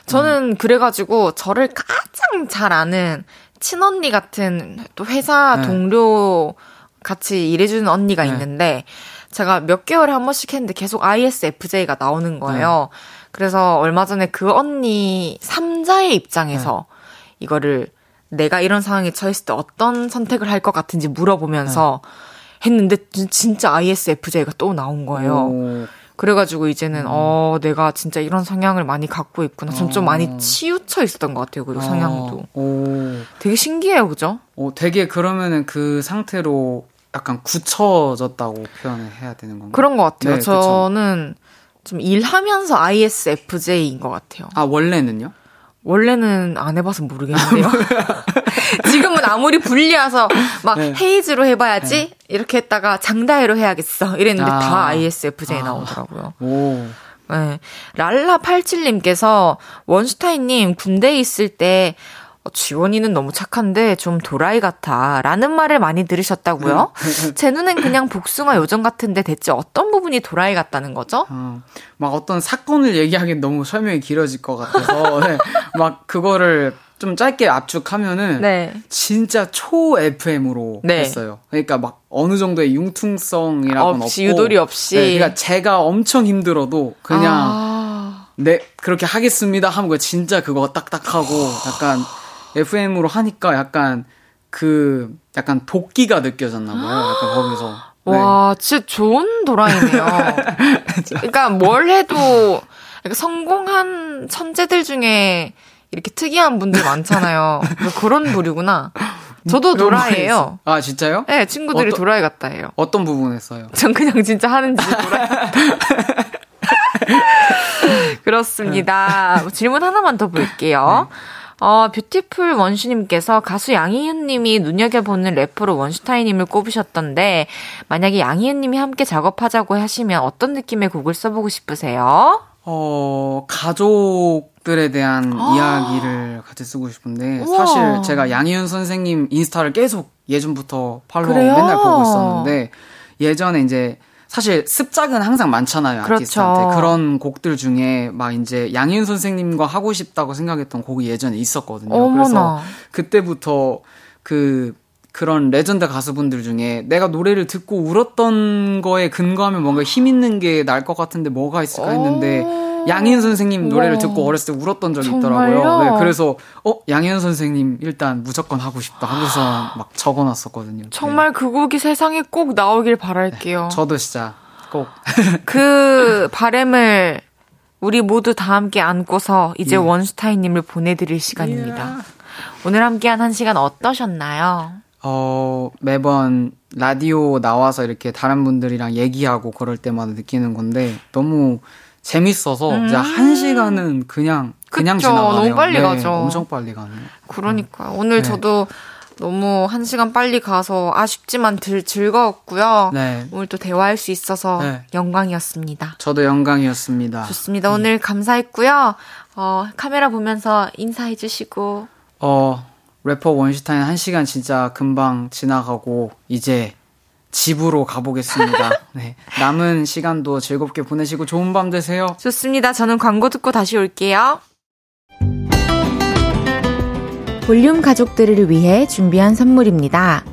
[SPEAKER 1] 저는 그래가지고 저를 가장 잘 아는 친언니 같은 또 회사
[SPEAKER 3] 네.
[SPEAKER 1] 동료 같이 일해주는 언니가
[SPEAKER 3] 네.
[SPEAKER 1] 있는데 제가 몇 개월에 한 번씩 했는데 계속 ISFJ가 나오는 거예요.
[SPEAKER 3] 네.
[SPEAKER 1] 그래서 얼마 전에 그 언니 3자의 입장에서
[SPEAKER 3] 네.
[SPEAKER 1] 이거를 내가 이런 상황에 처했을 때 어떤 선택을 할 것 같은지 물어보면서 했는데 진- 진짜 ISFJ가 또 나온 거예요.
[SPEAKER 3] 오,
[SPEAKER 1] 그래가지고
[SPEAKER 3] 음.
[SPEAKER 1] 이제는 어 내가 진짜 이런 성향을 많이 갖고 있구나. 좀좀
[SPEAKER 3] 어.
[SPEAKER 1] 많이 치우쳐 있었던 것 같아요. 그리고 성향도
[SPEAKER 3] 어, 오,
[SPEAKER 1] 되게 신기해요, 그죠?
[SPEAKER 3] 오, 되게 그러면은 그 상태로 약간 굳혀졌다고 표현을 해야 되는 건가요?
[SPEAKER 1] 그런 것 같아요.
[SPEAKER 3] 네.
[SPEAKER 1] 저는 좀 일하면서 ISFJ인 것 같아요.
[SPEAKER 3] 아 원래는요?
[SPEAKER 1] 원래는 안 해봐서 모르겠는데요. 지금은 아무리 불리해서 막
[SPEAKER 3] 네.
[SPEAKER 1] 헤이즈로 해봐야지 이렇게 했다가 장다해로 해야겠어 이랬는데
[SPEAKER 3] 아.
[SPEAKER 1] 다 ISFJ
[SPEAKER 3] 아.
[SPEAKER 1] 나오더라고요.
[SPEAKER 3] 오,
[SPEAKER 1] 네. 랄라87님께서 원슈타인님 군대에 있을 때 어, 지원이는 너무 착한데 좀 도라이 같아 라는 말을 많이 들으셨다고요? 제 눈엔 그냥 복숭아 요정 같은데 대체 어떤 부분이 도라이 같다는 거죠?
[SPEAKER 3] 어, 막 어떤 사건을 얘기하기엔 너무 설명이 길어질 것 같아서 네, 막 그거를 좀 짧게 압축하면은
[SPEAKER 1] 네.
[SPEAKER 3] 진짜 초 FM으로
[SPEAKER 1] 네.
[SPEAKER 3] 했어요. 그러니까 막 어느 정도의 융통성이라고는
[SPEAKER 1] 없이,
[SPEAKER 3] 없고
[SPEAKER 1] 유도리 없이.
[SPEAKER 3] 네, 그러니까 제가 엄청 힘들어도 그냥
[SPEAKER 1] 아,
[SPEAKER 3] 네 그렇게 하겠습니다 하면 진짜 그거 딱딱하고 약간 FM으로 하니까 약간 그 약간 도끼가 느껴졌나 봐요. 약간 거기서. 네.
[SPEAKER 1] 와, 진짜 좋은 도라이네요. 그러니까 뭘 해도 성공한 천재들 중에 이렇게 특이한 분들 많잖아요. 그런 부류구나. 저도 도라이예요.
[SPEAKER 3] 아 진짜요?
[SPEAKER 1] 네, 친구들이
[SPEAKER 3] 어떠-
[SPEAKER 1] 도라이 같다 해요.
[SPEAKER 3] 어떤 부분에서요?
[SPEAKER 1] 전 그냥 진짜 하는 짓 도라이. 그렇습니다. 질문 하나만 더 볼게요. 어, beautiful 원슈님께서 가수 양희은님이 눈여겨보는 래퍼로 원슈타인님을 꼽으셨던데, 만약에 양희은님이 함께 작업하자고 하시면 어떤 느낌의 곡을 써보고 싶으세요?
[SPEAKER 3] 어, 가족들에 대한 아~ 이야기를 같이 쓰고 싶은데. 사실 제가 양희은 선생님 인스타를 계속 예전부터 follow 맨날 보고 있었는데, 예전에 이제 사실 습작은 항상 많잖아요 그렇죠. 아티스트한테 그런 곡들 중에 막 이제 양희은 선생님과 하고 싶다고 생각했던 곡이 예전에 있었거든요. 어머나. 그래서 그때부터 그 그런 레전드 가수분들 중에 내가 노래를 듣고 울었던 거에 근거하면 뭔가 힘 있는 게 날 것 같은데 뭐가 있을까 했는데 양희은 선생님 노래를 듣고 어렸을 때 울었던 적이? 있더라고요. 네, 그래서 어 양희은 선생님 일단 무조건 하고 싶다 하고서 막 적어놨었거든요.
[SPEAKER 1] 정말 네. 그 곡이 세상에 꼭 나오길 바랄게요.
[SPEAKER 3] 네, 저도 진짜 꼭
[SPEAKER 1] 그 바램을 우리 모두 다 함께 안고서 이제 예. 원슈타인님을 보내드릴 시간입니다. 예. 오늘 함께한 한 시간 어떠셨나요?
[SPEAKER 3] 어, 매번 라디오 나와서 이렇게 다른 분들이랑 얘기하고 그럴 때마다 느끼는 건데 너무 재밌어서 음. 이제 한 시간은 그냥 그냥 그쵸, 지나가네요.
[SPEAKER 1] 너무 빨리 네, 가죠.
[SPEAKER 3] 엄청 빨리 가네요.
[SPEAKER 1] 그러니까 요 오늘 네. 저도 너무 한 시간 빨리 가서 아쉽지만 들, 즐거웠고요. 네. 오늘 또 대화할 수 있어서 네. 영광이었습니다.
[SPEAKER 3] 저도 영광이었습니다.
[SPEAKER 1] 좋습니다. 음. 오늘 감사했고요. 어, 카메라 보면서 인사해 주시고.
[SPEAKER 3] 어, 래퍼 원슈타인 한 시간 진짜 금방 지나가고 이제 집으로 가보겠습니다. 네. 남은 시간도 즐겁게 보내시고 좋은 밤 되세요.
[SPEAKER 1] 좋습니다. 저는 광고 듣고 다시 올게요. 볼륨 가족들을 위해 준비한 선물입니다.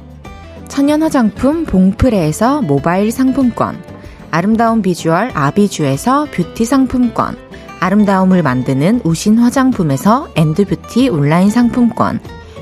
[SPEAKER 1] 천연 화장품 봉프레에서 모바일 상품권, 아름다운 비주얼 아비주에서 뷰티 상품권, 아름다움을 만드는 우신 화장품에서 엔드뷰티 온라인 상품권,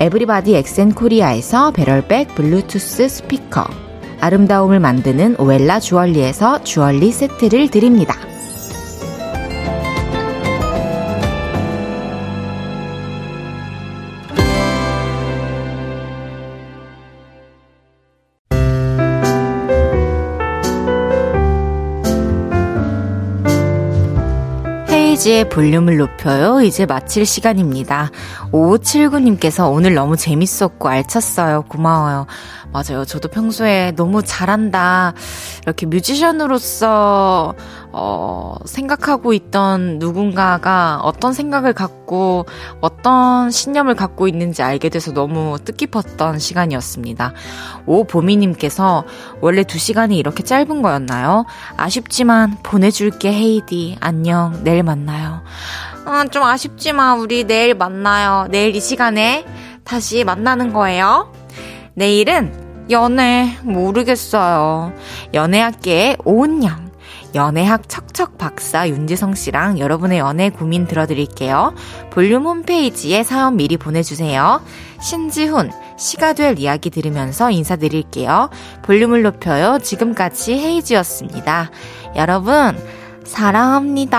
[SPEAKER 1] 에브리바디 엑센 코리아에서 배럴백 블루투스 스피커, 아름다움을 만드는 오엘라 주얼리에서 주얼리 세트를 드립니다. 헤이지의 볼륨을 높여요. 이제 마칠 시간입니다. 5579님께서 오늘 너무 재밌었고 알찼어요. 고마워요. 맞아요. 저도 평소에 너무 잘한다. 이렇게 뮤지션으로서, 어, 생각하고 있던 누군가가 어떤 생각을 갖고 어떤 신념을 갖고 있는지 알게 돼서 너무 뜻깊었던 시간이었습니다. 오보미님께서 원래 두 시간이 이렇게 짧은 거였나요? 아쉽지만 보내줄게, 헤이디. 안녕. 내일 만나요. 아, 좀 아쉽지만 우리 내일 만나요. 내일 이 시간에 다시 만나는 거예요. 내일은 연애 모르겠어요. 연애학계의 오은영, 연애학 척척 박사 윤지성 씨랑 여러분의 연애 고민 들어드릴게요. 볼륨 홈페이지에 사연 미리 보내주세요. 신지훈, 시가 될 이야기 들으면서 인사드릴게요. 볼륨을 높여요. 지금까지 헤이지였습니다. 여러분, 사랑합니다.